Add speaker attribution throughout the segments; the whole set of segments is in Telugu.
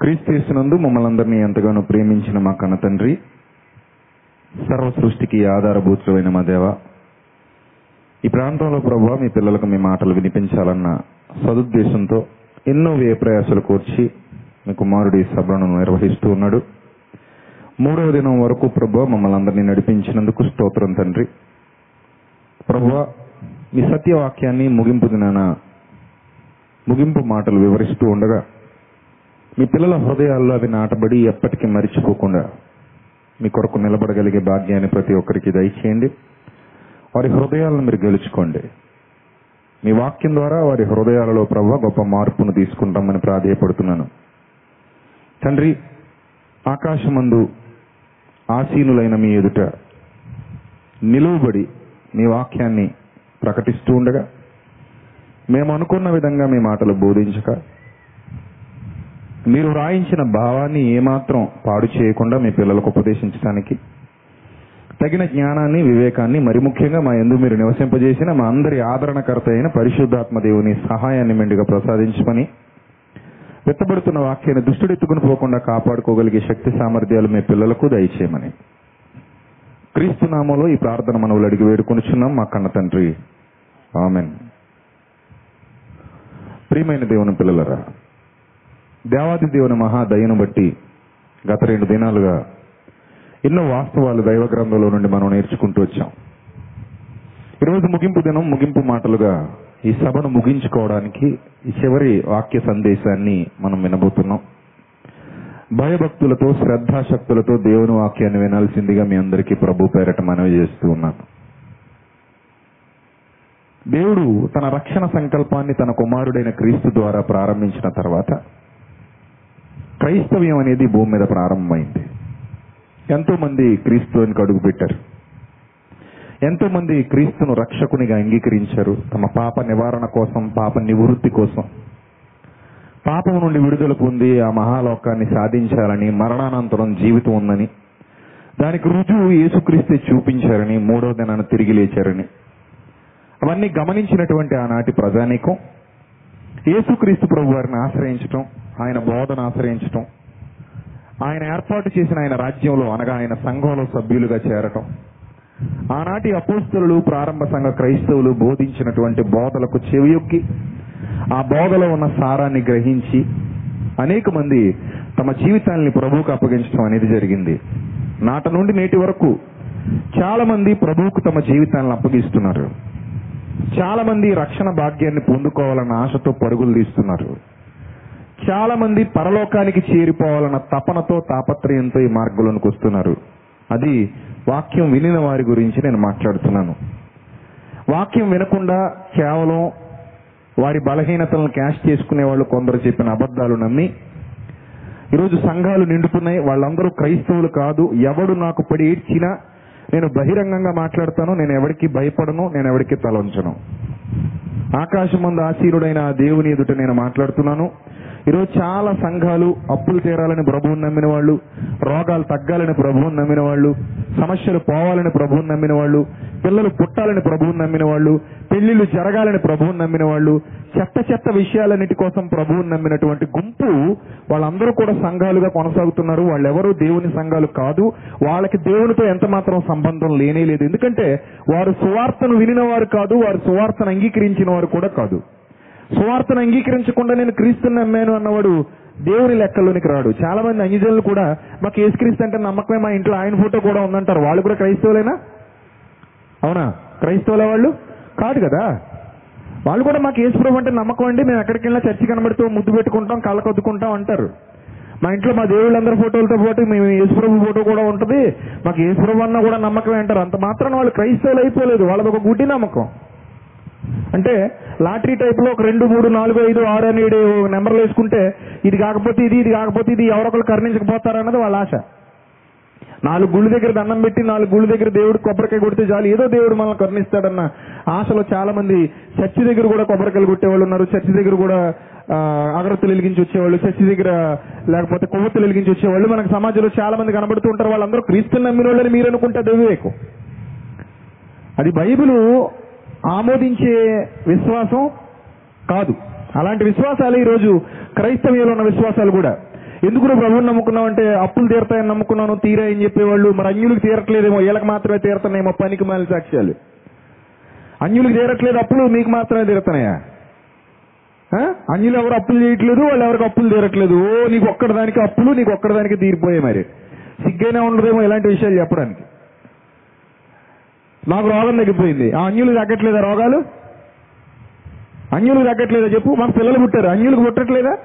Speaker 1: క్రీస్తునందు మమ్మల్ని అందరినీ ఎంతగానో ప్రేమించిన మా కన్న తండ్రి సర్వ సృష్టికి ఆధారభూతులైన మా దేవ ఈ ప్రాంతంలో ప్రభావ మీ పిల్లలకు మీ మాటలు వినిపించాలన్న సదుద్దేశంతో ఎన్నో వ్యయ ప్రయాసాలు కూర్చి మీ కుమారుడి సభను నిర్వహిస్తూ ఉన్నాడు. మూడవ దినం వరకు ప్రభు మమ్మల్ని అందరినీ నడిపించినందుకు స్తోత్రం తండ్రి. ప్రభు మీ సత్యవాక్యాన్ని ముగింపు దినాన ముగింపు మాటలు వివరిస్తూ ఉండగా మీ పిల్లల హృదయాల్లో అవి నాటబడి ఎప్పటికీ మరిచిపోకుండా మీ కొరకు నిలబడగలిగే భాగ్యాన్ని ప్రతి ఒక్కరికి దయచేయండి. వారి హృదయాలను మీరు గెలుచుకోండి. మీ వాక్యం ద్వారా వారి హృదయాలలో ప్రభు గొప్ప మార్పును తీసుకుంటామని ప్రాధేయపడుతున్నాను. తండ్రి ఆకాశమందు ఆసీనులైన మీ ఎదుట నిలువబడి మీ వాక్యాన్ని ప్రకటిస్తూ ఉండగా మేము అనుకున్న విధంగా మీ మాటలు బోధించక మీరు వ్రాయించిన భావాన్ని ఏమాత్రం పాడు చేయకుండా మీ పిల్లలకు ఉపదేశించడానికి తగిన జ్ఞానాన్ని వివేకాన్ని మరి ముఖ్యంగా మా ఎందు మీరు నివసింపజేసిన మా అందరి ఆదరణకర్త అయిన పరిశుద్ధాత్మ దేవుని సహాయాన్ని మెండుగా ప్రసాదించమని వెత్తబడుతున్న వాక్యాన్ని దుష్టుడెత్తుకుని పోకుండా కాపాడుకోగలిగే శక్తి సామర్థ్యాలు మీ పిల్లలకు దయచేయమని. క్రీస్తు నామంలో ఈ ప్రార్థన మనవులు అడిగి వేడుకొనిచున్నాం. మా కన్న తండ్రి. ఆమెన్. ప్రియమైన దేవుని పిల్లలరా దేవాది దేవుని మహాదయను బట్టి గత రెండు దినాలుగా ఎన్నో వాస్తవాలు దైవ గ్రంథంలో నుండి మనం నేర్చుకుంటూ వచ్చాం. ఈరోజు ముగింపు దినం ముగింపు మాటలుగా ఈ సభను ముగించుకోవడానికి ఈ చివరి వాక్య సందేశాన్ని మనం వినబోతున్నాం. భయభక్తులతో శ్రద్ధాశక్తులతో దేవుని వాక్యాన్ని వినాల్సిందిగా మీ అందరికీ ప్రభు పేరట మనవి చేస్తూ ఉన్నాను. దేవుడు తన రక్షణ సంకల్పాన్ని తన కుమారుడైన క్రీస్తు ద్వారా ప్రారంభించిన తర్వాత క్రైస్తవ్యం అనేది భూమి మీద ప్రారంభమైంది. ఎంతో మంది క్రీస్తునికి అడుగు పెట్టారు. ఎంతో మంది క్రీస్తును రక్షకునిగా అంగీకరించారు. తమ పాప నివారణ కోసం పాప నివృత్తి కోసం. పాపం నుండి విడుదల పొంది ఆ మహాలోకాన్ని సాధించాలని మరణానంతరం జీవితం ఉందని దానికి రుజువు యేసుక్రీస్తే చూపించారని మూడో దినాన్ని తిరిగి లేచారని. అవన్నీ గమనించినటువంటి ఆనాటి ప్రజానీకం. యేసుక్రీస్తు ప్రభు వారిని ఆశ్రయించటం ఆయన బోధన ఆశ్రయించటం ఆయన ఏర్పాటు చేసిన ఆయన రాజ్యంలో అనగా ఆయన సంఘంలో సభ్యులుగా చేరటం. ఆనాటి అపోస్తులు ప్రారంభ సంఘ క్రైస్తవులు బోధించినటువంటి బోధలకు చెవియొక్కి ఆ బోధలో ఉన్న సారాన్ని గ్రహించి అనేక మంది తమ జీవితాన్ని ప్రభువుకు అప్పగించడం అనేది జరిగింది. నాట నుండి నేటి వరకు చాలా మంది ప్రభువుకు తమ జీవితాలను అప్పగిస్తున్నారు. చాలా మంది రక్షణ భాగ్యాన్ని పొందుకోవాలన్న ఆశతో పరుగులు తీస్తున్నారు. చాలా మంది పరలోకానికి చేరిపోవాలన్న తపనతో తాపత్రయంతో ఈ మార్గంలోనికి వస్తున్నారు. అది వాక్యం వినిన వారి గురించి నేను మాట్లాడుతున్నాను. వాక్యం వినకుండా కేవలం వారి బలహీనతలను క్యాష్ చేసుకునే వాళ్ళు కొందరు చెప్పిన అబద్ధాలు నమ్మి ఈరోజు సంఘాలు నిండుతున్నాయి వాళ్ళందరూ క్రైస్తవులు కాదు ఎవడు నాకు పడి ఏడ్చినా నేను బహిరంగంగా మాట్లాడతాను నేను ఎవరికి భయపడను నేను ఎవరికి తలంచను ఆకాశం ముందు ఆశీరుడైన ఆ దేవుని ఎదుట నేను మాట్లాడుతున్నాను. ఈరోజు చాలా సంఘాలు అప్పులు తీరాలని ప్రభువుని నమ్మిన వాళ్ళు రోగాలు తగ్గాలని ప్రభువుని నమ్మిన వాళ్ళు సమస్యలు పోవాలని ప్రభువుని నమ్మిన వాళ్ళు పిల్లలు పుట్టాలని ప్రభువుని నమ్మిన వాళ్ళు పెళ్ళిళ్ళు జరగాలని ప్రభువుని నమ్మిన వాళ్ళు చెత్త చెత్త విషయాలన్నిటి కోసం ప్రభువుని నమ్మినటువంటి గుంపు వాళ్ళందరూ కూడా సంఘాలుగా కొనసాగుతున్నారు. వాళ్ళెవరూ దేవుని సంఘాలు కాదు. వాళ్ళకి దేవునితో ఎంత మాత్రం సంబంధం లేనే లేదు. ఎందుకంటే వారు సువార్తను వినిన వారు కాదు వారు సువార్తను అంగీకరించిన వారు కూడా కాదు. సువార్తను అంగీకరించకుండా నేను క్రీస్తుని నమ్మాను అన్నవాడు దేవుని లెక్కలోనికి రాడు. చాలా మంది అన్యజనులు కూడా మాకు ఏసుక్రీస్తు అంటే నమ్మకమే మా ఇంట్లో ఆయన ఫోటో కూడా ఉందంటారు. వాళ్ళు కూడా క్రైస్తవులేనా? అవునా? క్రైస్తవుల వాళ్ళు? కాదు కదా? వాళ్ళు కూడా మాకు ఏసుప్రభు అంటే నమ్మకం అండి. మేము ఎక్కడికి వెళ్ళినా చర్చి కనబడుతూ ముద్దు పెట్టుకుంటాం కళ్ళ కొద్దుకుంటాం అంటారు. మా ఇంట్లో మా దేవుళ్ళందరి ఫోటోలతో పాటు మేము యేసుప్రభు ఫోటో కూడా ఉంటుంది. మాకు యేసుప్రభు అన్న కూడా నమ్మకమే అంటారు. అంత మాత్రం వాళ్ళు క్రైస్తవులు అయిపోలేదు. వాళ్ళది ఒక గుడ్డి నమ్మకం. అంటే లాటరీ టైప్లో ఒక రెండు మూడు నాలుగు ఐదు ఆరు అని ఏడు నెంబర్లు వేసుకుంటే ఇది కాకపోతే ఇది ఇది కాకపోతే ఇది ఎవరొకరు కరుణించకపోతారన్నది వాళ్ళ ఆశ. నాలుగు గుళ్ళు దగ్గర దండం పెట్టి నాలుగు గుళ్ళు దగ్గర దేవుడు కొబ్బరికాయ కొడితే చాలు. ఏదో దేవుడు మనల్ని కరుణిస్తాడన్న ఆశలో చాలా మంది చర్చి దగ్గర కూడా కొబ్బరికాయలు కొట్టేవాళ్ళు ఉన్నారు. చర్చి దగ్గర కూడా అగరత్తులు వెలిగించి వచ్చేవాళ్ళు. చర్చి దగ్గర లేకపోతే కొవ్వొత్తులు వెలిగించి వచ్చేవాళ్ళు. మనకు సమాజంలో చాలా మంది కనబడుతూ ఉంటారు. వాళ్ళందరూ క్రీస్తుని నమ్మిన వాళ్ళని మీరు అనుకుంటే అది అది బైబిల్ ఆమోదించే విశ్వాసం కాదు. అలాంటి విశ్వాసాలు ఈరోజు క్రైస్తవ్యంలో ఉన్న విశ్వాసాలు కూడా. ఎందుకు ప్రభువుని నమ్ముకున్నాం అంటే అప్పులు తీరతాయని నమ్ముకున్నాను తీరాయని చెప్పేవాళ్ళు మరి అన్యులకు తీరట్లేదేమో వీళ్ళకి మాత్రమే తీరుతున్నాయేమో పనికి మాలి సాక్ష్యాలు. అన్యులకు తీరట్లేదు అప్పులు మీకు మాత్రమే తీరుతున్నాయా అన్యులు ఎవరు అప్పులు చేయట్లేదు వాళ్ళు ఎవరికి అప్పులు తీరట్లేదు. ఓ నీకు ఒక్కడదానికి అప్పులు నీకు ఒక్కడదానికి తీరిపోయాయి మరి. సిగ్గైనా ఉండదేమో ఇలాంటి విషయాలు చెప్పడానికి. నాకు రోగం తగ్గిపోయింది. ఆ అన్యులు తగ్గట్లేదా రోగాలు? అన్యులకు తగ్గట్లేదా చెప్పు? మాకు పిల్లలు పుట్టారు. అన్యులకు పుట్టట్లేదా?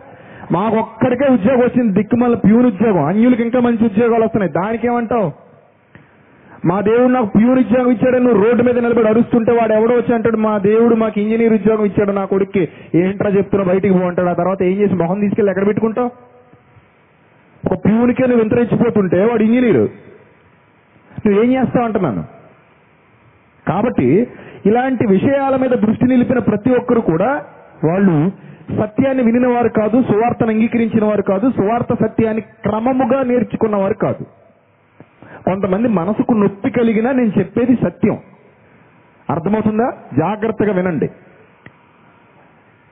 Speaker 1: మాకు ఒక్కడికే ఉద్యోగం వచ్చింది. దిక్కుమల్ల ప్యూర్ ఉద్యోగం. అన్యులకు ఇంకా మంచి ఉద్యోగాలు వస్తున్నాయి. దానికి ఏమంటావు మా దేవుడు నాకు ప్యూర్ ఉద్యోగం ఇచ్చాడు నువ్వు రోడ్డు మీద నిలబడి అరుస్తుంటే వాడు ఎవడో వచ్చి అంటాడు మా దేవుడు మాకు ఇంజనీర్ ఉద్యోగం ఇచ్చాడు నా కొడుక్కి. ఏంట్రా చెప్తున్నా బయటికి పోంటాడు ఆ తర్వాత ఏం చేసి మొహం తీసుకెళ్ళి ఎక్కడ పెట్టుకుంటావు? ఒక ప్యూన్కే నువ్వు ఇంత రెచ్చిపోతుంటే వాడు ఇంజనీరు. నువ్వేం చేస్తావు అంటున్నాను? కాబట్టి ఇలాంటి విషయాల మీద దృష్టి నిలిపిన ప్రతి ఒక్కరు కూడా వాళ్ళు సత్యాన్ని వినిన వారు కాదు సువార్తను అంగీకరించిన వారు కాదు సువార్త సత్యాన్ని క్రమముగా నేర్చుకున్న వారు కాదు. కొంతమంది మనసుకు నొప్పి కలిగినా నేను చెప్పేది సత్యం. అర్థమవుతుందా? జాగ్రత్తగా వినండి.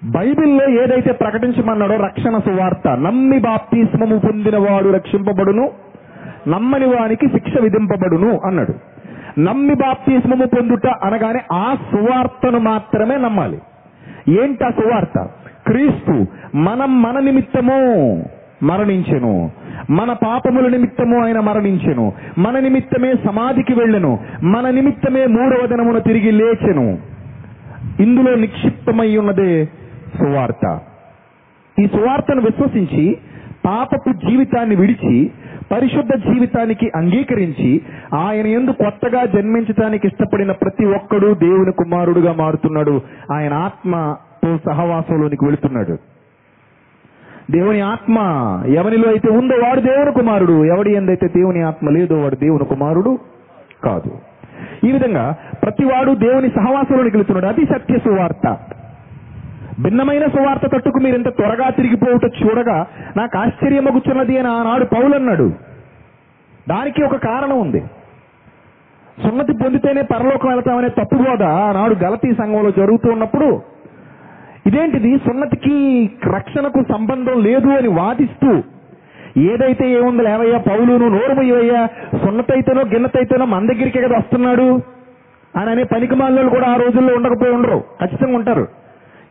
Speaker 1: బైబిల్లో ఏదైతే ప్రకటించమన్నాడో రక్షణ సువార్త నమ్మి బాప్తిస్మము పొందినవాడు రక్షింపబడును నమ్మని వానికి శిక్ష విధింపబడును అన్నాడు. నమ్మి బాప్తిస్మము పొందుట అనగానే ఆ సువార్తను మాత్రమే నమ్మాలి. ఏంటి ఆ సువార్త? క్రీస్తు మనం మన నిమిత్తము మరణించెను. మన పాపముల నిమిత్తము ఆయన మరణించెను. మన నిమిత్తమే సమాధికి వెళ్ళెను. మన నిమిత్తమే మూడవ దినమున తిరిగి లేచెను. ఇందులో నిక్షిప్తమై ఉన్నదే సువార్త. ఈ సువార్తను విశ్వసించి పాపపు జీవితాన్ని విడిచి పరిశుద్ధ జీవితానికి అంగీకరించి ఆయన ఎందు కొత్తగా జన్మించడానికి ఇష్టపడిన ప్రతి ఒక్కడు దేవుని కుమారుడుగా మారుతున్నాడు. ఆయన ఆత్మతో సహవాసంలోనికి వెళుతున్నాడు. దేవుని ఆత్మ ఎవనిలో అయితే ఉందో వాడు దేవుని కుమారుడు. ఎవడి ఎందైతే దేవుని ఆత్మ లేదో వాడు దేవుని కుమారుడు కాదు. ఈ విధంగా ప్రతివాడు దేవుని సహవాసంలోనికి వెళుతున్నాడు. అది సత్య సువార్త. భిన్నమైన సువార్త తట్టుకు మీరు ఇంత త్వరగా తిరిగిపోవుట చూడగా నాకు ఆశ్చర్యమగుచున్నది అని ఆనాడు పౌలన్నాడు. దానికి ఒక కారణం ఉంది. సున్నతి పొందితేనే పరలోకం వెళతామనే తప్పుబోధ ఆనాడు గలతీ సంఘంలో జరుగుతూ ఉన్నప్పుడు ఇదేంటిది? సున్నతికి రక్షణకు సంబంధం లేదు అని వాదిస్తూ ఏదైతే ఏముంది లేవయ్యా పౌలును నోరుమయ్యా సున్నతైతేనో గిన్నతైతేనో మన దగ్గరికి కదా వస్తున్నాడు అని అనే పనికి కూడా ఆ రోజుల్లో ఉండకపోయి ఉండరు. ఖచ్చితంగా ఉంటారు.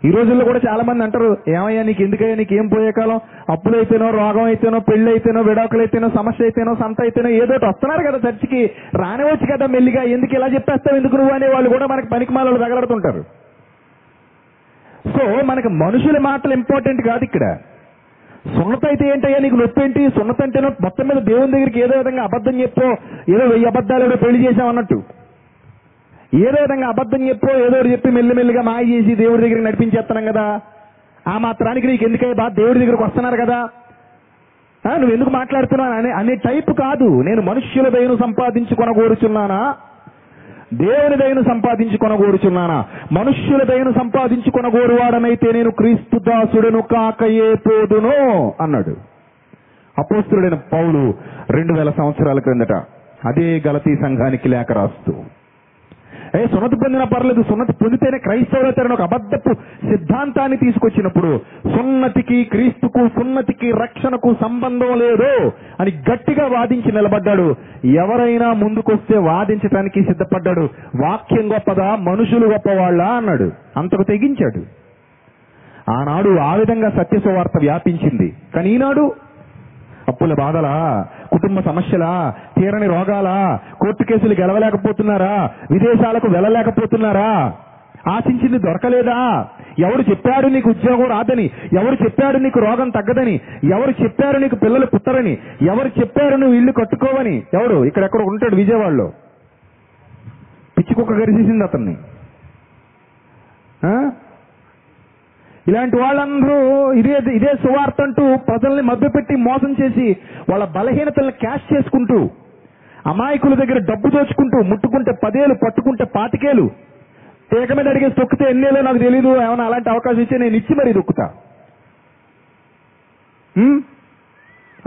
Speaker 1: ఈ రోజుల్లో కూడా చాలా మంది అంటారు ఏమయ్యా నీకు ఎందుకయ్యా నీకు ఏం పోయే కాలం అప్పులైతేనో రోగం అయితేనో పెళ్ళి అయితేనో విడాకులైతేనో సమస్య అయితేనో సంత అయితేనో ఏదో ఒకటి వస్తున్నారు కదా చర్చికి. రానివచ్చు కదా మెల్లిగా ఎందుకు ఇలా చెప్పేస్తావు ఎందుకు నువ్వు? అనే వాళ్ళు కూడా మనకి పనికి మాలలు తగలడుతుంటారు. సో మనకి మనుషుల మాటలు ఇంపార్టెంట్ కాదు ఇక్కడ. సున్నత అయితే ఏంటయ్యా నీకు నొప్పి ఏంటి సున్నత అంటేనో మొత్తం మీద దేవుని దగ్గరికి ఏదో విధంగా అబద్ధం చెప్పో ఏదో వెయ్యి అబద్ధాలు ఏదో పెళ్ళి చేసామన్నట్టు ఏదో విధంగా అబద్ధం చెప్పో ఏదో ఒకటి చెప్పి మెల్లిమెల్లిగా మాయ చేసి దేవుడి దగ్గరికి నడిపించేస్తున్నాం కదా? ఆ మాత్రానికి నీకు ఎందుకయ్యా బా? దేవుడి దగ్గరకు వస్తున్నారు కదా? నువ్వు ఎందుకు మాట్లాడుతున్నావు? అనే అనే టైప్ కాదు. నేను మనుష్యుల దయను సంపాదించుకొనగోరుచున్నానా? దేవుని దయను సంపాదించుకొనగోరుచున్నానా? మనుష్యుల దయను సంపాదించుకొనగోరువాడనైతే నేను క్రీస్తు దాసుడను కాకయే పోదును అన్నాడు. అపోస్తుడైన పౌలు రెండు వేల సంవత్సరాల క్రిందట అదే గలతీ సంఘానికి లేఖ రాస్తూ ఏ సున్నతి పొందిన పర్లేదు. సున్నతి పొందితేనే క్రైస్తవులైతారని ఒక అబద్ధపు సిద్ధాంతాన్ని తీసుకొచ్చినప్పుడు సున్నతికి క్రీస్తుకు సున్నతికి రక్షణకు సంబంధం లేదు అని గట్టిగా వాదించి నిలబడ్డాడు. ఎవరైనా ముందుకొస్తే వాదించడానికి సిద్ధపడ్డాడు. వాక్యం గొప్పదా? మనుషులు గొప్పవాళ్ళ? అన్నాడు. అంతకు తెగించాడు. ఆనాడు ఆ విధంగా సత్యసువార్త వ్యాపించింది. కానీ ఈనాడు అప్పుల బాధలా? కుటుంబ సమస్యలా? తీరని రోగాలా? కోర్టు కేసులు గెలవలేకపోతున్నారా? విదేశాలకు వెళ్ళలేకపోతున్నారా? ఆశించింది దొరకలేదా? ఎవరు చెప్పాడు నీకు ఉద్యోగం రాదని? ఎవరు చెప్పాడు నీకు రోగం తగ్గదని? ఎవరు చెప్పారు నీకు పిల్లలు పుట్టరని? ఎవరు చెప్పారు నువ్వు ఇల్లు కట్టుకోవని? ఎవడు ఇక్కడెక్కడ ఉంటాడు విజయవాడలో. పిచ్చి కుక్క గరిచేసింది అతన్ని. ఇలాంటి వాళ్ళందరూ ఇదే ఇదే సువార్త అంటూ ప్రజల్ని మభ్యపెట్టి మోసం చేసి వాళ్ళ బలహీనతల్ని క్యాష్ చేసుకుంటూ అమాయకుల దగ్గర డబ్బు దోచుకుంటూ ముట్టుకుంటే పదేలు పట్టుకుంటే పాతికేలు తీగ మీద అడిగేసి తొక్కితే ఎన్నేలో నాకు తెలియదు ఏమైనా అలాంటి అవకాశం ఇస్తే నేను ఇచ్చి మరీ దొక్కుతా.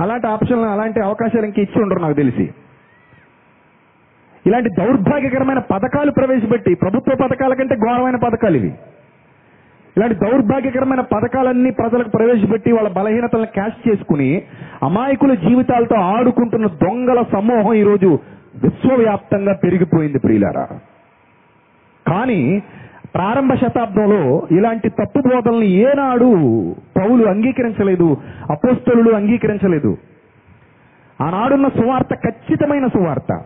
Speaker 1: అలాంటి ఆప్షన్లు అలాంటి అవకాశాలు ఇంక ఇచ్చి ఉండరు నాకు తెలిసి. ఇలాంటి దౌర్భాగ్యకరమైన పథకాలు ప్రవేశపెట్టి ప్రభుత్వ పథకాల కంటే ఘోరమైన పథకాలు ఇవి. ఇలాంటి దౌర్భాగ్యకరమైన పథకాలన్నీ ప్రజలకు ప్రవేశపెట్టి వాళ్ళ బలహీనతలను క్యాష్ చేసుకుని అమాయకుల జీవితాలతో ఆడుకుంటున్న దొంగల సమూహం ఈరోజు విశ్వవ్యాప్తంగా పెరిగిపోయింది ప్రియులారా. కానీ ప్రారంభ శతాబ్దంలో ఇలాంటి తప్పు బోధనల్ని ఏనాడు పౌలు అంగీకరించలేదు అపోస్తలు అంగీకరించలేదు. ఆనాడున్న సువార్త ఖచ్చితమైన సువార్త.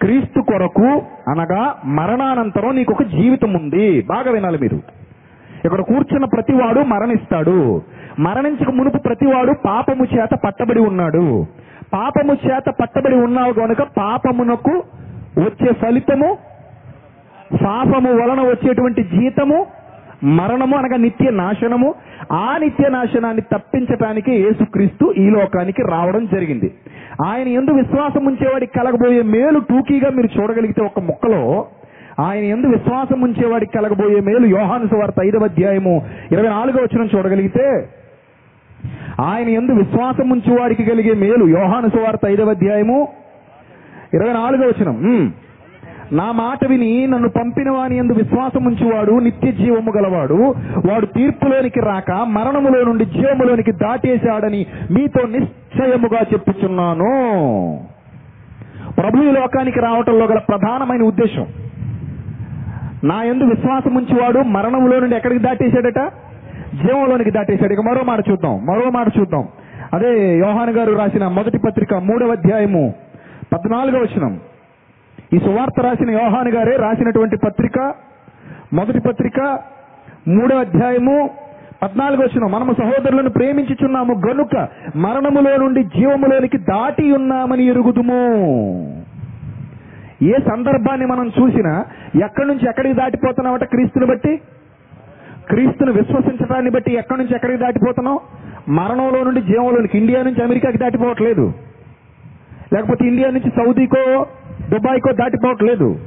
Speaker 1: క్రీస్తు కొరకు అనగా మరణానంతరం నీకు ఒక జీవితం ఉంది బాగా వినాలి మీరు. ఇక్కడ కూర్చున్న ప్రతివాడు మరణిస్తాడు. మరణించక మునుపు ప్రతివాడు పాపము చేత పట్టబడి ఉన్నాడు. పాపము చేత పట్టబడి ఉన్నావు కనుక పాపమునకు వచ్చే ఫలితము పాపము వలన వచ్చేటువంటి జీతము మరణము అనగా నిత్య నాశనము. ఆ నిత్య నాశనాన్ని తప్పించటానికి యేసుక్రీస్తు ఈ లోకానికి రావడం జరిగింది. ఆయన ఎందు విశ్వాసం ఉంచేవాడికి కలగబోయే మేలు టూకీగా మీరు చూడగలిగితే ఒక మొక్కలో ఆయన ఎందు విశ్వాసం ఉంచేవాడికి కలగబోయే మేలు యోహాను సువార్త ఐదవ అధ్యాయము ఇరవై నాలుగో వచ్చిన చూడగలిగితే ఆయన ఎందు విశ్వాసం ఉంచేవాడికి కలిగే మేలు యోహాను సువార్త ఐదవ అధ్యాయము ఇరవై నాలుగో వచనం. నా మాట విని నన్ను పంపిన వాని ఎందు విశ్వాసం ఉంచువాడు నిత్య జీవము గలవాడు. వాడు తీర్పులోనికి రాక మరణములో నుండి జీవములోనికి దాటేశాడని మీతో నిశ్చయముగా చెప్పుచున్నాను. ప్రభు ఈ లోకానికి రావటంలో గల ప్రధానమైన ఉద్దేశం నా ఎందు విశ్వాసం ఉంచేవాడు మరణములో నుండి ఎక్కడికి దాటేశాడట? జీవంలోనికి దాటేశాడు. ఇక మరో మాట చూద్దాం. మరో మాట చూద్దాం. అదే యోహాన్ గారు రాసిన మొదటి పత్రిక మూడవ అధ్యాయము పద్నాలుగవ వచనం. ఈ సువార్త రాసిన యోహాన్ గారే రాసినటువంటి పత్రిక మొదటి పత్రిక మూడవ అధ్యాయము పద్నాలుగు వచ్చిన మనము సహోదరులను ప్రేమించుచున్నాము. గనుక మరణములో నుండి జీవములోనికి దాటి ఉన్నామని ఎరుగుదుము. ఏ సందర్భాన్ని మనం చూసినా ఎక్కడి నుంచి ఎక్కడికి దాటిపోతున్నామట క్రీస్తుని బట్టి? క్రీస్తును విశ్వసించడాన్ని బట్టి ఎక్కడి నుంచి ఎక్కడికి దాటిపోతున్నాం మరణంలో నుండి జీవంలోనికి ఇండియా నుంచి అమెరికాకి దాటిపోవట్లేదు. లేకపోతే ఇండియా నుంచి సౌదీకో దుబాయ్కో దాటిపోవట్లేదు.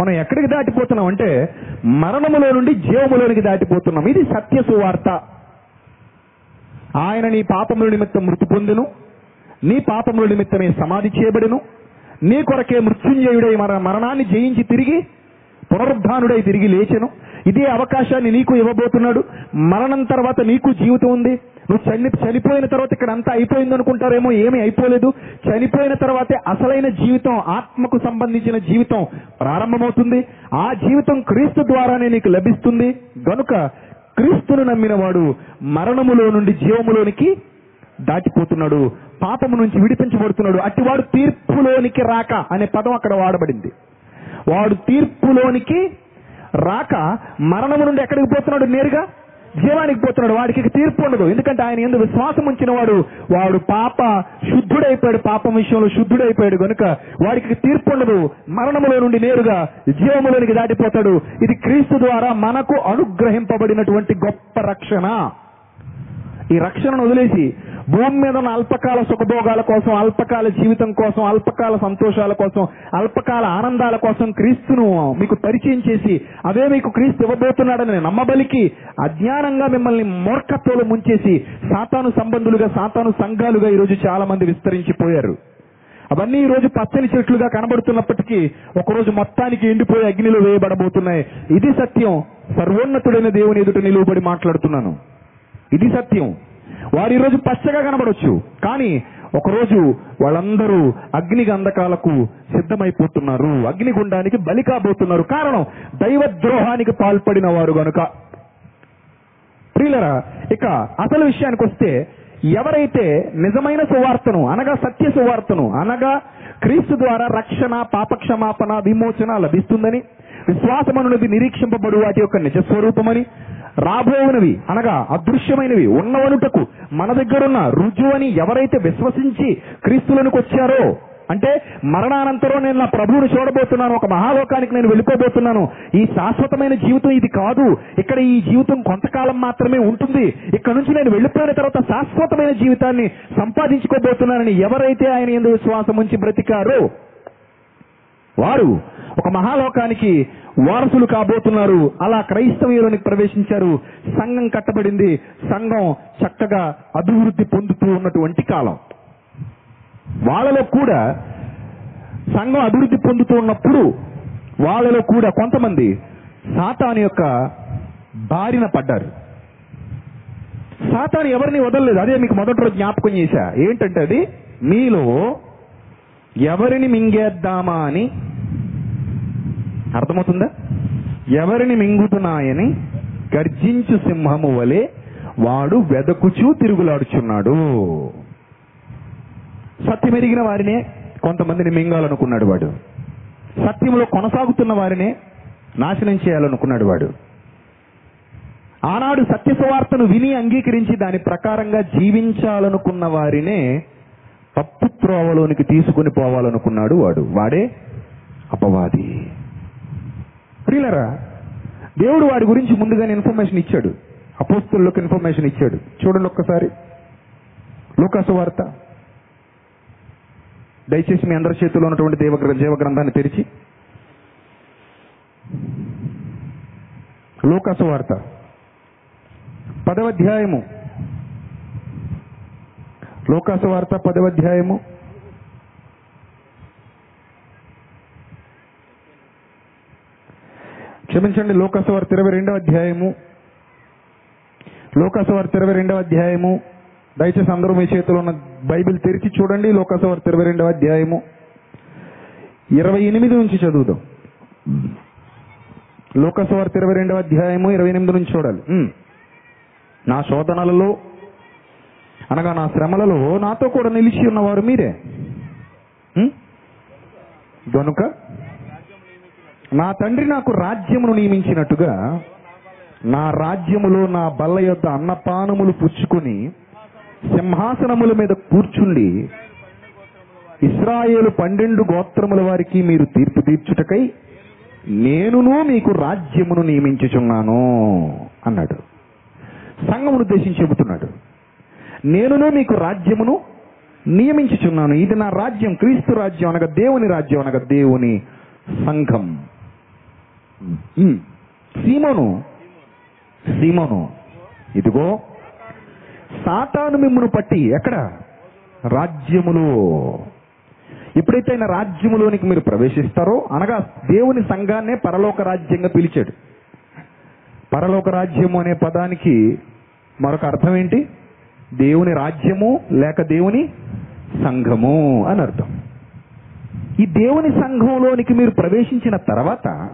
Speaker 1: మనం ఎక్కడికి దాటిపోతున్నాం అంటే మరణములో నుండి జీవములోనికి దాటిపోతున్నాం. ఇది సత్య సువార్త. ఆయన నీ పాపముల నిమిత్తం మృతి పొందును. నీ పాపముల నిమిత్తమే సమాధి చేయబడును. నీ కొరకే మృత్యుంజయుడై మన మరణాన్ని జయించి తిరిగి పునరుద్ధానుడై తిరిగి లేచెను. ఇదే అవకాశాన్ని నీకు ఇవ్వబోతున్నాడు. మరణం తర్వాత నీకు జీవితం ఉంది. నువ్వు చని చనిపోయిన తర్వాత ఇక్కడ అంతా అయిపోయింది అనుకుంటారేమో ఏమీ అయిపోలేదు. చనిపోయిన తర్వాతే అసలైన జీవితం ఆత్మకు సంబంధించిన జీవితం ప్రారంభమవుతుంది. ఆ జీవితం క్రీస్తు ద్వారానే నీకు లభిస్తుంది. గనుక క్రీస్తును నమ్మిన వాడు మరణములో నుండి జీవములోనికి దాటిపోతున్నాడు. పాపము నుంచి విడిపించబడుతున్నాడు. అట్టివాడు తీర్పులోనికి రాక అనే పదం అక్కడ వాడబడింది. వాడు తీర్పులోనికి రాక మరణము నుండి ఎక్కడికి పోతున్నాడు నేరుగా? జీవానికి పోతున్నాడు. వాడికి తీర్పు ఉండదు. ఎందుకంటే ఆయన ఎందుకు విశ్వాసం ఉంచిన వాడు వాడు పాప శుద్ధుడైపోయాడు. పాపం విషయంలో శుద్ధుడైపోయాడు కనుక వాడికి తీర్పు ఉండదు. మరణములో నుండి నేరుగా జీవములోనికి దాటిపోతాడు. ఇది క్రీస్తు ద్వారా మనకు అనుగ్రహింపబడినటువంటి గొప్ప రక్షణ. ఈ రక్షణను వదిలేసి భూమి మీద ఉన్న అల్పకాల సుఖభోగాల కోసం అల్పకాల జీవితం కోసం అల్పకాల సంతోషాల కోసం అల్పకాల ఆనందాల కోసం క్రీస్తును మీకు పరిచయం చేసి అదే మీకు క్రీస్తు ఇవ్వబోతున్నాడని నమ్మబలికి అజ్ఞానంగా మిమ్మల్ని మూర్ఖత్వంలో ముంచేసి సాతాను సంబంధులుగా సాతాను సంఘాలుగా ఈరోజు చాలా మంది విస్తరించిపోయారు. అవన్నీ ఈ రోజు పచ్చని చెట్లుగా కనబడుతున్నప్పటికీ ఒకరోజు మొత్తానికి ఎండిపోయి అగ్నిలో వేయబడబోతున్నాయి. ఇది సత్యం. సర్వోన్నతుడైన దేవుని ఎదుట నిలువబడి మాట్లాడుతున్నాను. ఇది సత్యం. వారు ఈరోజు పచ్చగా కనబడవచ్చు కానీ ఒకరోజు వాళ్ళందరూ అగ్ని గంధకాలకు సిద్ధమైపోతున్నారు. అగ్నిగుండానికి బలి కాబోతున్నారు. కారణం దైవద్రోహానికి పాల్పడిన వారు గనుక. ప్రియులరా ఇక అసలు విషయానికి వస్తే ఎవరైతే నిజమైన సువార్తను అనగా సత్య సువార్తను అనగా క్రీస్తు ద్వారా రక్షణ పాపక్షమాపణ విమోచన లభిస్తుందని విశ్వాసమనున్నది నిరీక్షింపబడు వాటి యొక్క నిజస్వరూపమని రాబోవునవి అనగా అదృశ్యమైనవి ఉన్నవనుటకు మన దగ్గరున్న రుజువని ఎవరైతే విశ్వసించి క్రీస్తులకు వచ్చారో అంటే మరణానంతరం నేను నా ప్రభువుని చూడబోతున్నాను ఒక మహాలోకానికి నేను వెళ్ళిపోబోతున్నాను ఈ శాశ్వతమైన జీవితం ఇది కాదు. ఇక్కడ ఈ జీవితం కొంతకాలం మాత్రమే ఉంటుంది. ఇక్కడ నుంచి నేను వెళ్ళిపోయిన తర్వాత శాశ్వతమైన జీవితాన్ని సంపాదించుకోబోతున్నానని ఎవరైతే ఆయన ఎందు విశ్వాసం ఉంచి బ్రతికారో వారు ఒక మహాలోకానికి వారసులు కాబోతున్నారు. అలా క్రైస్తవ్యులోనికి ప్రవేశించారు. సంఘం కట్టబడింది. సంఘం చక్కగా అభివృద్ధి పొందుతూ ఉన్నటువంటి కాలం. వాళ్ళలో కూడా సంఘం అభివృద్ధి పొందుతూ ఉన్నప్పుడు వాళ్ళలో కూడా కొంతమంది సాతాను యొక్క బారిన పడ్డారు. సాతాను ఎవరిని వదలలేదు. అదే మీకు మొదటి రోజు జ్ఞాపకం చేశా. ఏంటంటే అది మీలో ఎవరిని మింగేద్దామా అని? అర్థమవుతుందా? ఎవరిని మింగుతున్నాయని గర్జించు సింహము వలె వాడు వెదకుచూ తిరుగులాడుచున్నాడు. సత్యమెరిగిన వారినే కొంతమందిని మింగాలనుకున్నాడు వాడు. సత్యంలో కొనసాగుతున్న వారినే నాశనం చేయాలనుకున్నాడు వాడు. ఆనాడు సత్య సువార్తను విని అంగీకరించి దాని ప్రకారంగా జీవించాలనుకున్న వారినే తప్పు త్రోవలోనికి తీసుకుని పోవాలనుకున్నాడు వాడు. వాడే అపవాది. ప్రియులరా దేవుడు వాడి గురించి ముందుగానే ఇన్ఫర్మేషన్ ఇచ్చాడు. అపోస్తుల్లోకి ఇన్ఫర్మేషన్ ఇచ్చాడు. చూడండి ఒక్కసారి. లోకాసు వార్త. దయచేసి మీ అందరి చేతిలో ఉన్నటువంటి దేవ జీవ గ్రంథాన్ని తెరిచి. లోకాసు వార్త. పదవ అధ్యాయము. లోకాసు వార్త పదవ అధ్యాయము క్షమించండి లోకాసువార్త ఇరవై రెండవ అధ్యాయము. లోకాసువార్త ఇరవై రెండవ అధ్యాయము. దయచేసి అందరూ మీ చేతిలో ఉన్న బైబిల్ తెరిచి చూడండి లోకాసువార్త ఇరవై రెండవ అధ్యాయము. ఇరవై ఎనిమిది నుంచి చదువుదాం. లోకసువార్త ఇరవై రెండవ అధ్యాయము ఇరవై ఎనిమిది నుంచి చూడాలి. నా శోధనలలో అనగా నా శ్రమలలో నాతో కూడా నిలిచి ఉన్నవారు మీరే. గనుక నా తండ్రి నాకు రాజ్యమును నియమించినట్టుగా నా రాజ్యములో నా బల్ల యొక్క అన్నపానములు పుచ్చుకొని సింహాసనముల మీద కూర్చుండి ఇస్రాయేలు పన్నెండు గోత్రముల వారికి మీరు తీర్పు తీర్చుటకై నేనును మీకు రాజ్యమును నియమించుచున్నాను అన్నాడు. సంఘమును ఉద్దేశించి చెబుతున్నాడు. నేనునే మీకు రాజ్యమును నియమించుచున్నాను. ఇది నా రాజ్యం క్రీస్తు రాజ్యం అనగా దేవుని రాజ్యం అనగా దేవుని సంఘం. సీమను సీమోను. సీమోను. ఇదిగో సాతాను మిమ్మును పట్టి ఎక్కడ? రాజ్యములో. ఎప్పుడైతే ఆయన రాజ్యములోనికి మీరు ప్రవేశిస్తారో అనగా దేవుని సంఘాన్నే పరలోక రాజ్యంగా పిలిచాడు. పరలోక రాజ్యము అనే పదానికి మరొక అర్థం ఏంటి? దేవుని రాజ్యము లేక దేవుని సంఘము అని అర్థం. ఈ దేవుని సంఘంలోనికి మీరు ప్రవేశించిన తర్వాత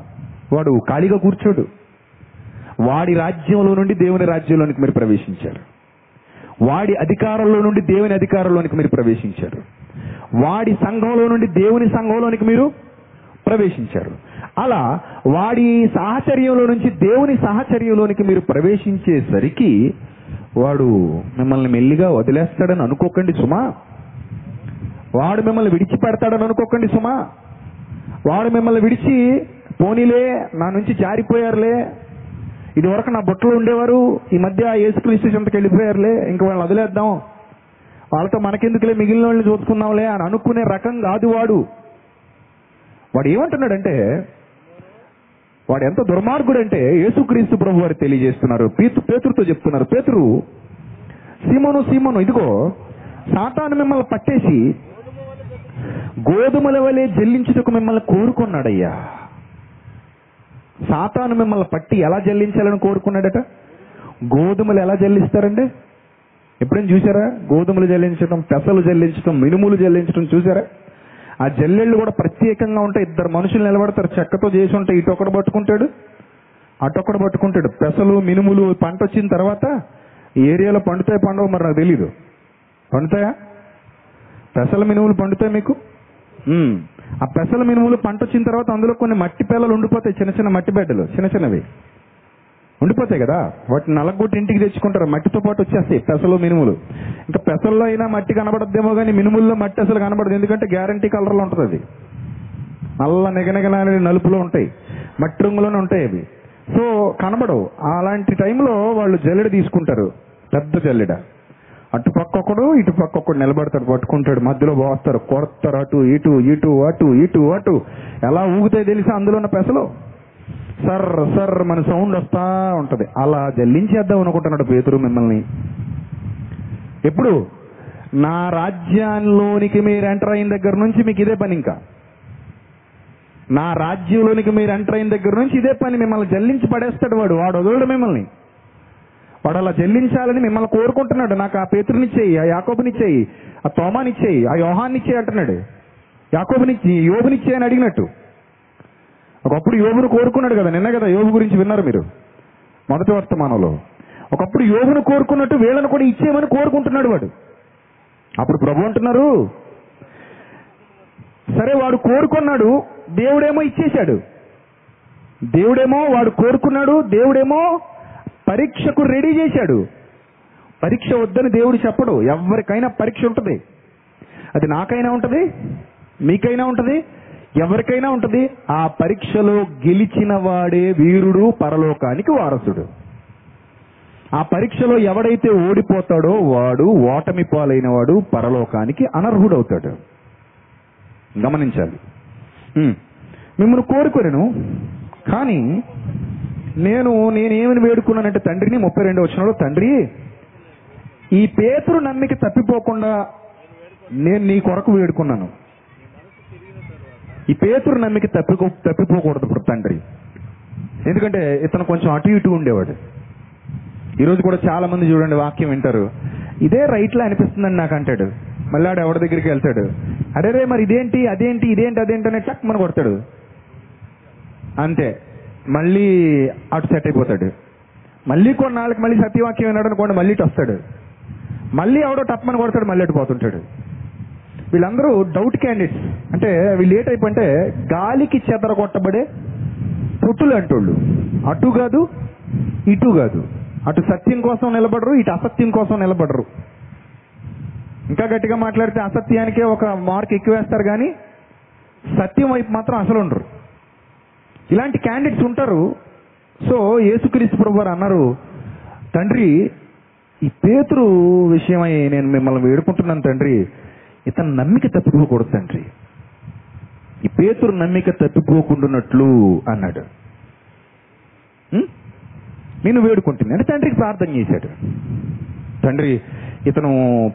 Speaker 1: వాడు ఖాళీగా కూర్చోడు. వాడి రాజ్యంలో నుండి దేవుని రాజ్యంలోనికి మీరు ప్రవేశించారు. వాడి అధికారంలో నుండి దేవుని అధికారంలోనికి మీరు ప్రవేశించారు. వాడి సంఘంలో నుండి దేవుని సంఘంలోనికి మీరు ప్రవేశించారు. అలా వాడి సాహచర్యంలో నుంచి దేవుని సాహచర్యంలోనికి మీరు ప్రవేశించేసరికి వాడు మిమ్మల్ని మెల్లిగా వదిలేస్తాడని అనుకోకండి సుమా. వాడు మిమ్మల్ని విడిచిపెడతాడని అనుకోకండి సుమా. వాడు మిమ్మల్ని విడిచి పోనీలే నా నుంచి జారిపోయారులే. ఇది వరకు నా బుట్టలో ఉండేవారు. ఈ మధ్య యేసుక్రీస్తు చెంతకి వెళ్ళిపోయారులే. ఇంక వాళ్ళని వదిలేద్దాం. వాళ్ళతో మనకెందుకులే మిగిలిన వాళ్ళని చూసుకుందాంలే అని అనుకునే రకం కాదు వాడు. వాడు ఏమంటున్నాడంటే వాడు ఎంత దుర్మార్గుడు అంటే యేసుక్రీస్తు ప్రభు వారు తెలియజేస్తున్నారు. పేతు పేతురుతో చెప్తున్నారు. పేతురు సీమోను సీమోను ఇదిగో సాతాను మిమ్మల్ని పట్టేసి గోధుమల వలె జల్లించుటకు మిమ్మల్ని కోరుకున్నాడయ్యా. సాతాను మిమ్మల్ని పట్టి ఎలా జల్లించాలని కోరుకున్నాడట? గోధుమలు ఎలా జల్లిస్తారండి? ఎప్పుడైనా చూసారా? గోధుమలు జల్లించడం పెసలు జల్లించడం మినుములు జల్లించడం చూసారా? ఆ జల్లెళ్ళు కూడా ప్రత్యేకంగా ఉంటాయి. ఇద్దరు మనుషులు నిలబడతారు. చెక్కతో చేసి ఉంటాయి ఇటు ఒకటి పట్టుకుంటాడు అటొకడు పట్టుకుంటాడు. పెసలు మినుములు పంట వచ్చిన తర్వాత ఈ ఏరియాలో పండుతాయి పండవు మరి నాకు తెలీదు. పండుతాయా? పెసల మినుములు పండుతాయి మీకు? ఆ పెసల మినుములు పంట వచ్చిన తర్వాత అందులో కొన్ని మట్టి పిల్లలు ఉండిపోతాయి. చిన్న చిన్న మట్టి బెడ్డలు చిన్న చిన్నవి. ఉండిపోతాయి కదా. వాటిని నలగొట్టి ఇంటికి తెచ్చుకుంటారు. మట్టితో పాటు వచ్చేస్తాయి పెసలు మినుములు. ఇంకా పెసల్లో అయినా మట్టి కనబడద్దేమో కానీ మినుముల్లో మట్టి అసలు కనబడదు. ఎందుకంటే గ్యారంటీ కలర్లో ఉంటుంది అది. నల్ల నిగనగలాని నలుపులో ఉంటాయి. మట్టి రంగులోనే ఉంటాయి అవి. సో కనబడవు. అలాంటి టైంలో వాళ్ళు జల్లెడ తీసుకుంటారు. పెద్ద జల్లెడ. అటు పక్క ఒకడు ఇటు పక్క ఒకడు నిలబడతాడు పట్టుకుంటాడు. మధ్యలో పోస్తారు కొడతారు అటు ఇటు ఇటు అటు ఇటు అటు. ఎలా ఊగుతాయి తెలిసి అందులో ఉన్న పెసలు? సర్ సర్ మన సౌండ్ వస్తా ఉంటది. అలా జల్లించేద్దాం అనుకుంటున్నాడు పేతురు మిమ్మల్ని. ఎప్పుడు? నా రాజ్యాల్లోనికి మీరు ఎంటర్ అయిన దగ్గర నుంచి మీకు ఇదే పని ఇంకా. నా రాజ్యంలోనికి మీరు ఎంటర్ అయిన దగ్గర నుంచి ఇదే పని మిమ్మల్ని జల్లించి పడేస్తాడు వాడు. వాడు వదలడు మిమ్మల్ని. వాడు అలా జల్లించాలని మిమ్మల్ని కోరుకుంటున్నాడు. నాకు ఆ పేతురునిచ్చేయి ఆ యాకోబునిచ్చేయి ఆ తోమానిచ్చేయి ఆ యోహాన్నిచ్చేయి అంటున్నాడు. యాకోబునిచ్చి యోగునిచ్చేయని అడిగినట్టు. ఒకప్పుడు యోగును కోరుకున్నాడు కదా నిన్న కదా యోగు గురించి విన్నారు మీరు. మొదటి వర్తమానంలో. ఒకప్పుడు యోగును కోరుకున్నట్టు వీళ్ళను కూడా ఇచ్చేయమని కోరుకుంటున్నాడు వాడు. అప్పుడు ప్రభు అంటున్నారు సరే వాడు కోరుకున్నాడు దేవుడేమో ఇచ్చేశాడు. దేవుడేమో వాడు కోరుకున్నాడు దేవుడేమో పరీక్షకు రెడీ చేశాడు. పరీక్ష వద్దని దేవుడు చెప్పడు ఎవరికైనా పరీక్ష ఉంటుంది. అది నాకైనా ఉంటుంది మీకైనా ఉంటుంది ఎవరికైనా ఉంటుంది. ఆ పరీక్షలో గెలిచిన వాడే వీరుడు పరలోకానికి వారసుడు. ఆ పరీక్షలో ఎవడైతే ఓడిపోతాడో వాడు ఓటమి పాలైన వాడు పరలోకానికి అనర్హుడవుతాడు. గమనించాలి. మిమ్మల్ని కోరుకోలేను కానీ నేను నేనేమని వేడుకున్నానంటే తండ్రిని ముప్పై రెండు వచ్చినప్పుడు తండ్రి ఈ పేతురు నమ్మిక తప్పిపోకుండా నేను నీ కొరకు వేడుకున్నాను. ఈ పేతురు నమ్మిక తప్పిపో తప్పిపోకూడదు ఇప్పుడు తండ్రి ఎందుకంటే ఇతను కొంచెం అటు ఇటు ఉండేవాడు. ఈరోజు కూడా చాలా మంది చూడండి వాక్యం వింటారు. ఇదే రైట్లో అనిపిస్తుందని నాకు అంటాడు. మళ్ళీ ఎవరి దగ్గరికి వెళ్తాడు? అరే రే మరి ఇదేంటి అదేంటి ఇదేంటి అదేంటి అనే టక్ మన కొడతాడు. అంతే. మళ్ళీ అటు సెట్ అయిపోతాడు. మళ్ళీ కొన్నాళ్ళకి మళ్ళీ సత్యవాక్యం విన్నాడు అనుకోండి మళ్ళీ ఇటు వస్తాడు. మళ్ళీ ఎవడో టప్మని కొడతాడు మళ్ళీ అటు పోతుంటాడు. వీళ్ళందరూ డౌట్ క్యాండిడేట్స్ అంటే వీళ్ళు లేట్ టైప్ గాలికి చెదర కొట్టబడే పుట్టులు అంటోళ్ళు. అటు కాదు ఇటు కాదు. అటు సత్యం కోసం నిలబడరు ఇటు అసత్యం కోసం నిలబడరు. ఇంకా గట్టిగా మాట్లాడితే అసత్యానికే ఒక మార్క్ ఎక్కువ వేస్తారు కానీ సత్యం వైపు మాత్రం అసలు ఉండరు. ఇలాంటి క్యాండిడేట్స్ ఉంటారు. సో యేసుక్రీస్తు ప్రభు వారు అన్నారు తండ్రి ఈ పేతురు విషయమై నేను మిమ్మల్ని వేడుకుంటున్నాను తండ్రి. ఇతను నమ్మిక తప్పిపోకూడదు తండ్రి. ఈ పేతురు నమ్మిక తప్పిపోకుండానట్లు అన్నాడు. నేను వేడుకుంటుంది. అంటే తండ్రికి ప్రార్థన చేశాడు. తండ్రి ఇతను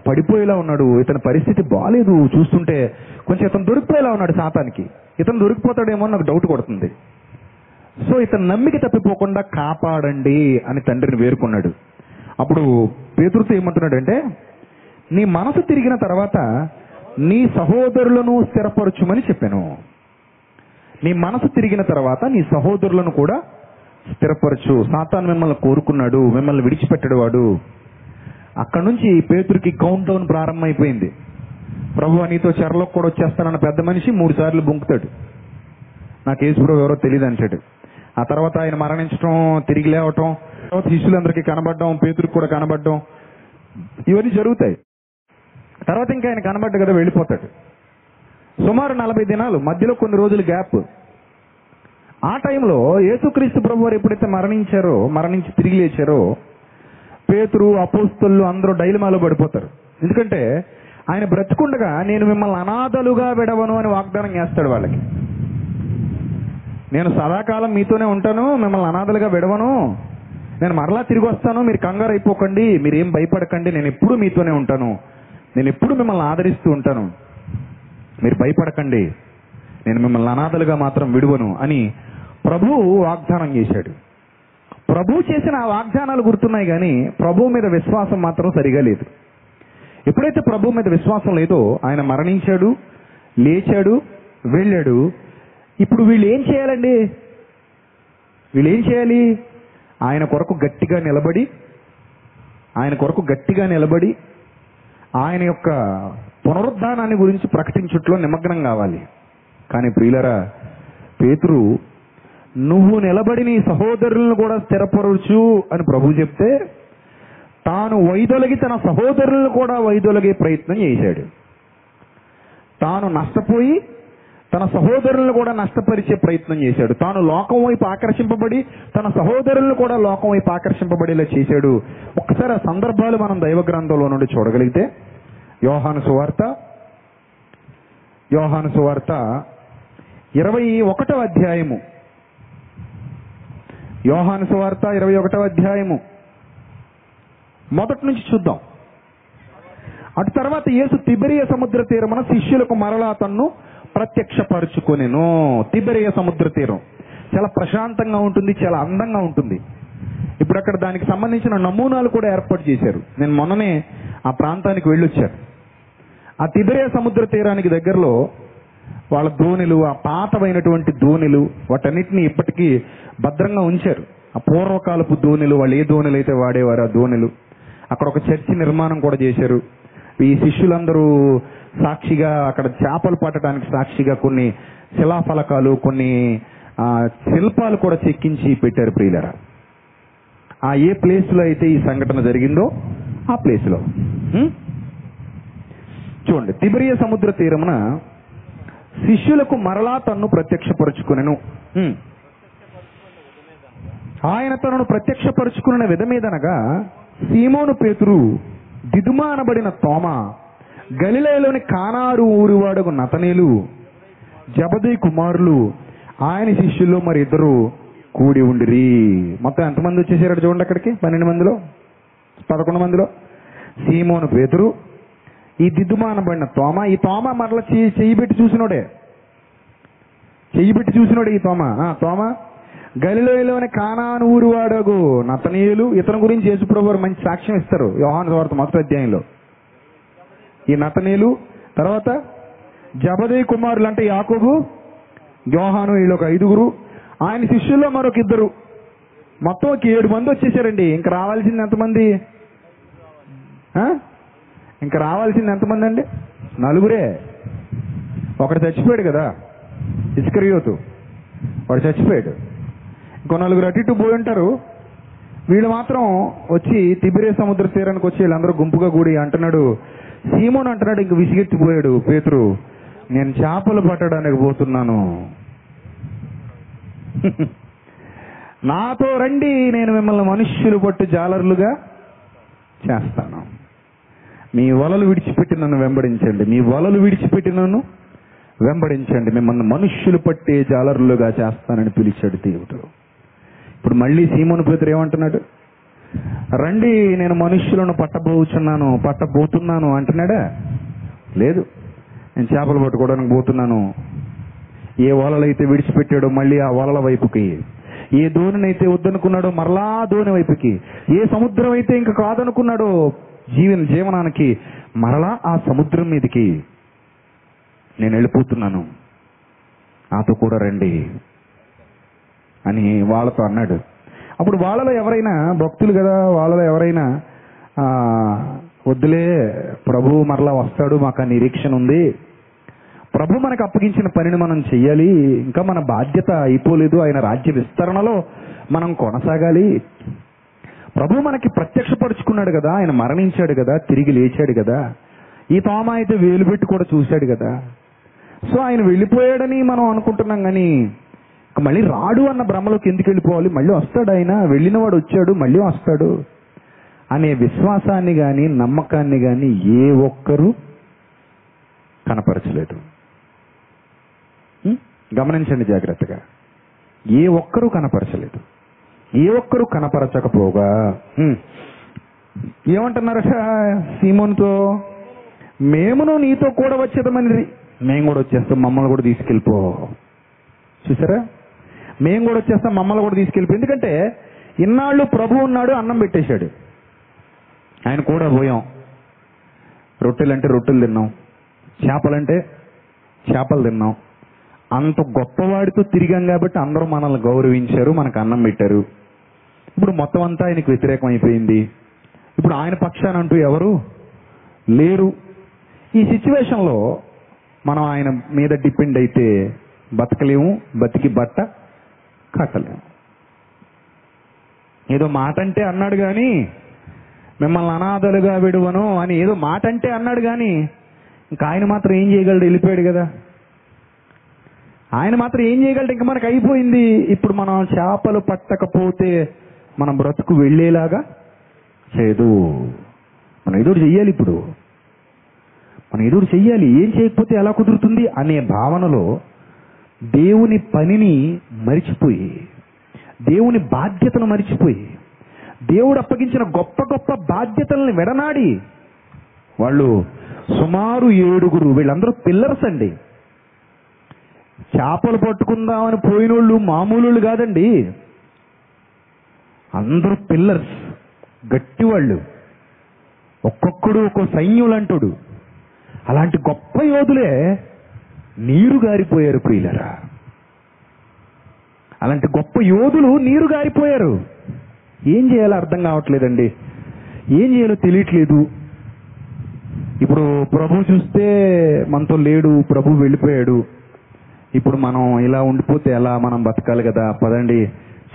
Speaker 1: పడిపోయేలా ఉన్నాడు. ఇతని పరిస్థితి బాగాలేదు చూస్తుంటే కొంచెం ఇతను దొరికిపోయేలా ఉన్నాడు శాతానికి ఇతను దొరికిపోతాడేమో నాకు డౌట్ కొడుతుంది. సో ఇతను నమ్మిక తప్పిపోకుండా కాపాడండి అని తండ్రిని వేరుకున్నాడు అప్పుడు పేతురుతో ఏమంటున్నాడంటే నీ మనసు తిరిగిన తర్వాత నీ సహోదరులను స్థిరపరచుమని చెప్పాను. నీ మనసు తిరిగిన తర్వాత నీ సహోదరులను కూడా స్థిరపరచు. సాతాన్ మిమ్మల్ని కోరుకున్నాడు మిమ్మల్ని విడిచిపెట్టాడు వాడు. అక్కడ నుంచి పేతురికి కౌంట్ డౌన్ ప్రారంభమైపోయింది. ప్రభు నీతో చెరలోకి కూడా వచ్చేస్తానన్న పెద్ద మనిషి మూడు సార్లు బొంకుతాడు. నాకు యేసుప్రభు ఎవరో తెలియదు అంటాడు. ఆ తర్వాత ఆయన మరణించడం తిరిగి లేవటం తర్వాత శిష్యులందరికీ కనబడడం పేతురికి కూడా కనబడడం ఇవన్నీ జరుగుతాయి. తర్వాత ఇంకా ఆయన కనబడ్డ కదా వెళ్ళిపోతాడు. సుమారు నలభై దినాలు మధ్యలో కొన్ని రోజులు గ్యాప్. ఆ టైంలో యేసుక్రీస్తు ప్రభు వారు ఎప్పుడైతే మరణించారో మరణించి తిరిగి లేచారో పేతురు అపోస్తులు అందరూ డైలమాలో పడిపోతారు. ఎందుకంటే ఆయన బ్రతుకుండగా నేను మిమ్మల్ని అనాథలుగా విడవను అని వాగ్దానం చేస్తాడు వాళ్ళకి. నేను సదాకాలం మీతోనే ఉంటాను మిమ్మల్ని అనాథలుగా విడవను. నేను మరలా తిరిగి వస్తాను మీరు కంగారు అయిపోకండి మీరేం భయపడకండి నేను ఎప్పుడు మీతోనే ఉంటాను. నేను ఎప్పుడు మిమ్మల్ని ఆదరిస్తూ ఉంటాను. మీరు భయపడకండి. నేను మిమ్మల్ని అనాథలుగా మాత్రం విడువను అని ప్రభువు వాగ్దానం చేశాడు. ప్రభు చేసిన ఆ వాగ్దానాలు గుర్తున్నాయి కానీ ప్రభు మీద విశ్వాసం మాత్రం సరిగా లేదు. ఎప్పుడైతే ప్రభు మీద విశ్వాసం లేదో ఆయన మరణించాడు లేచాడు వెళ్ళాడు. ఇప్పుడు వీళ్ళు ఏం చేయాలండి? వీళ్ళు ఏం చేయాలి? ఆయన కొరకు గట్టిగా నిలబడి ఆయన కొరకు గట్టిగా నిలబడి ఆయన యొక్క పునరుద్ధానాన్ని గురించి ప్రకటించుట్లో నిమగ్నం కావాలి. కానీ ప్రియులరా పేతురు నువ్వు నిలబడి నీ సహోదరులను కూడా స్థిరపరచు అని ప్రభు చెప్తే తాను వైదొలగి తన సహోదరులను కూడా వైదొలగే ప్రయత్నం చేశాడు. తాను నష్టపోయి తన సహోదరులను కూడా నష్టపరిచే ప్రయత్నం చేశాడు. తాను లోకం వైపు ఆకర్షింపబడి తన సహోదరులను కూడా లోకం వైపు ఆకర్షింపబడేలా చేశాడు. ఒకసారి ఆ సందర్భాలు మనం దైవ గ్రంథంలో నుండి చూడగలిగితే యోహాను సువార్త యోహాను సువార్త ఇరవై ఒకటో అధ్యాయము. యోహాను సువార్త ఇరవై ఒకటో అధ్యాయము. మొదటి నుంచి చూద్దాం. అటు తర్వాత యేసు తిబరియ సముద్ర తీరమున శిష్యులకు మరలా తన్ను ప్రత్యక్షపరుచుకొనెను. తిబెరియ సముద్ర తీరం. చాలా ప్రశాంతంగా ఉంటుంది చాలా అందంగా ఉంటుంది. ఇప్పుడు అక్కడ దానికి సంబంధించిన నమూనాలు కూడా ఏర్పాటు చేశారు. నేను మొన్ననే ఆ ప్రాంతానికి వెళ్ళొచ్చాను. ఆ తిబెరియా సముద్ర తీరానికి దగ్గరలో వాళ్ళ దోణిలు ఆ పాతమైనటువంటి దోణిలు వాటన్నిటిని ఇప్పటికీ భద్రంగా ఉంచారు. ఆ పూర్వకాలపు దోణిలు వాళ్ళు ఏ దోణిలు అయితే వాడేవారు ఆ దోణిలు అక్కడ ఒక చర్చి నిర్మాణం కూడా చేశారు. ఈ శిష్యులందరూ సాక్షిగా అక్కడ చేపలు పట్టడానికి సాక్షిగా కొన్ని శిలాఫలకాలు కొన్ని ఆ, శిల్పాలు కూడా చెక్కించి పెట్టారు ప్రియులరా. ఆ ఏ ప్లేస్లో అయితే ఈ సంఘటన జరిగిందో ఆ ప్లేస్లో చూడండి తిబిరియ సముద్ర తీరమున శిష్యులకు మరలా తన్ను ప్రత్యక్షపరుచుకునెను. ఆయన తనను ప్రత్యక్షపరుచుకున్న విధమేదనగా సీమోను పేతురు దిదుమానబడిన తోమ గలిలయలోని కానారు ఊరివాడకు నతనేలు జబదీ కుమారులు ఆయన శిష్యుల్లో మరి ఇద్దరు కూడి ఉండిరి. మొత్తం ఎంతమంది వచ్చేసారు చూడండి అక్కడికి? పన్నెండు మందిలో? పదకొండు మందిలో? సీమోను పేతురు ఈ దిద్దుమా అనబడిన తోమ. ఈ తోమ మరల చెయ్యి చెయ్యి పెట్టి చూసినోడే. చెయ్యి పెట్టి చూసినోడే ఈ తోమ. తోమ గలిలోయలోని కానాను ఊరు వాడగు. నతనీయులు ఇతని గురించి యేసుప్రభు మంచి సాక్ష్యం ఇస్తారు. యోహాను వార్త మొదటి అధ్యాయంలో. ఈ నతనీయులు తర్వాత జబదే కుమారులు అంటే యాకోబు యోహాను వీళ్ళు ఒక ఐదుగురు. ఆయన శిష్యుల్లో మరొక ఇద్దరు. మొత్తం ఒక ఏడు మంది వచ్చేసారండి. ఇంకా రావాల్సింది ఎంతమంది? ఇంకా రావాల్సింది ఎంతమంది అండి? నలుగురే. ఒకడు చచ్చిపోయాడు కదా ఇసుకరియోతు. వాడు చచ్చిపోయాడు. కొనలుగురు అటు ఇటు పోయి ఉంటారు. వీళ్ళు మాత్రం వచ్చి తిబిరే సముద్ర తీరానికి వచ్చి వీళ్ళందరూ గుంపుగా కూడి అంటున్నాడు సీమోన్ అంటున్నాడు ఇంక విసిగెత్తిపోయాడు పేతురు. నేను చేపలు పట్టడానికి పోతున్నాను. నాతో రండి నేను మిమ్మల్ని మనుష్యులు పట్టు జాలర్లుగా చేస్తాను. మీ వలలు విడిచిపెట్టి నన్ను వెంబడించండి. మీ వలలు విడిచిపెట్టి నన్ను వెంబడించండి. మిమ్మల్ని మనుష్యులు పట్టే జాలరులుగా చేస్తానని పిలిచాడు దేవుడు. ఇప్పుడు మళ్ళీ సీమోను పేతురు ఏమంటున్నాడు? రండి నేను మనుష్యులను పట్టబోచున్నాను పట్టబోతున్నాను అంటున్నాడా? లేదు. నేను చేపలు పట్టుకోవడానికి పోతున్నాను. ఏ వలలైతే విడిచిపెట్టాడో మళ్ళీ ఆ వలల వైపుకి. ఏ దోణినైతే వద్దనుకున్నాడో మరలా దోణి వైపుకి. ఏ సముద్రం అయితే ఇంకా కాదనుకున్నాడో జీవన జీవనానికి మరలా ఆ సముద్రం మీదకి. నేను వెళ్ళిపోతున్నాను. నాతో కూడా రండి. అని వాళ్ళతో అన్నాడు. అప్పుడు వాళ్ళలో ఎవరైనా భక్తులు కదా వాళ్ళలో ఎవరైనా వద్దులే ప్రభు మరలా వస్తాడు మాకు ఆ నిరీక్షణ ఉంది. ప్రభు మనకు అప్పగించిన పనిని మనం చెయ్యాలి ఇంకా మన బాధ్యత అయిపోలేదు ఆయన రాజ్య విస్తరణలో మనం కొనసాగాలి. ప్రభు మనకి ప్రత్యక్షపరుచుకున్నాడు కదా ఆయన మరణించాడు కదా తిరిగి లేచాడు కదా. ఈ తోమ అయితే వేలు పెట్టి కూడా చూశాడు కదా. సో ఆయన వెళ్ళిపోయాడని మనం అనుకుంటున్నాం కానీ మళ్ళీ రాడు అన్న భ్రమలోకి ఎందుకు వెళ్ళిపోవాలి? మళ్ళీ వస్తాడు ఆయన వెళ్ళినవాడు వచ్చాడు మళ్ళీ వస్తాడు అనే విశ్వాసాన్ని కానీ నమ్మకాన్ని కానీ ఏ ఒక్కరూ కనపరచలేదు. గమనించండి జాగ్రత్తగా. ఏ ఒక్కరూ కనపరచలేదు. ఏ ఒక్కరూ కనపరచకపోగా. ఉం. ఏమంటున్నారట సీమోన్తో? మేమును నీతో కూడా వచ్చేదమని మేము కూడా వచ్చేస్తాం మమ్మల్ని కూడా తీసుకెళ్ళిపో. చూసారా? మేము కూడా వచ్చేస్తాం మమ్మల్ని కూడా తీసుకెళ్ళిపోయి ఎందుకంటే ఇన్నాళ్ళు ప్రభు ఉన్నాడు అన్నం పెట్టేశాడు. ఆయన కూడా పోయాం. రొట్టెలంటే రొట్టెలు తిన్నాం. చేపలంటే చేపలు తిన్నాం. అంత గొప్పవాడితో తిరిగాం కాబట్టి అందరూ మనల్ని గౌరవించారు మనకు అన్నం పెట్టారు. ఇప్పుడు మొత్తం అంతా ఆయనకు వ్యతిరేకం అయిపోయింది. ఇప్పుడు ఆయన పక్షాన అంటూ ఎవరు లేరు. ఈ సిచ్యువేషన్లో మనం ఆయన మీద డిపెండ్ అయితే బతకలేము బతికి బట్ట కట్టలేము ఏదో మాట అంటే అన్నాడు కానీ మిమ్మల్ని అనాథలుగా విడువను అని ఏదో మాట అంటే అన్నాడు కానీ ఇంకా ఆయన మాత్రం ఏం చేయగలడు? వెళ్ళిపోయాడు కదా. ఆయన మాత్రం ఏం చేయగలడు? ఇంకా మనకు అయిపోయింది. ఇప్పుడు మనం చేపలు పట్టకపోతే మనం బ్రతుకు వెళ్ళేలాగా చేయదు. మనం ఎదురు చెయ్యాలి ఇప్పుడు. మనం ఎదురు చెయ్యాలి. ఏం చేయకపోతే ఎలా కుదురుతుంది? అనే భావనలో దేవుని పనిని మరిచిపోయి దేవుని బాధ్యతను మరిచిపోయి దేవుడు అప్పగించిన గొప్ప గొప్ప బాధ్యతల్ని వెడనాడి వాళ్ళు సుమారు ఏడుగురు వీళ్ళందరూ పిల్లర్స్ అండి. చేపలు పట్టుకుందామని పోయినోళ్ళు మామూలు కాదండి. అందరూ పిల్లర్స్ గట్టివాళ్ళు. ఒక్కొక్కడు ఒక్కో సైన్యులంటుడు. అలాంటి గొప్ప యోధులే నీరు గారిపోయారు ప్రియులరా. అలాంటి గొప్ప యోధులు నీరు గారిపోయారు. ఏం చేయాలో అర్థం కావట్లేదండి. ఏం చేయాలో తెలియట్లేదు. ఇప్పుడు ప్రభు చూస్తే మనతో లేడు ప్రభు వెళ్ళిపోయాడు. ఇప్పుడు మనం ఇలా ఉండిపోతే ఎలా మనం బతకాలి కదా? పదండి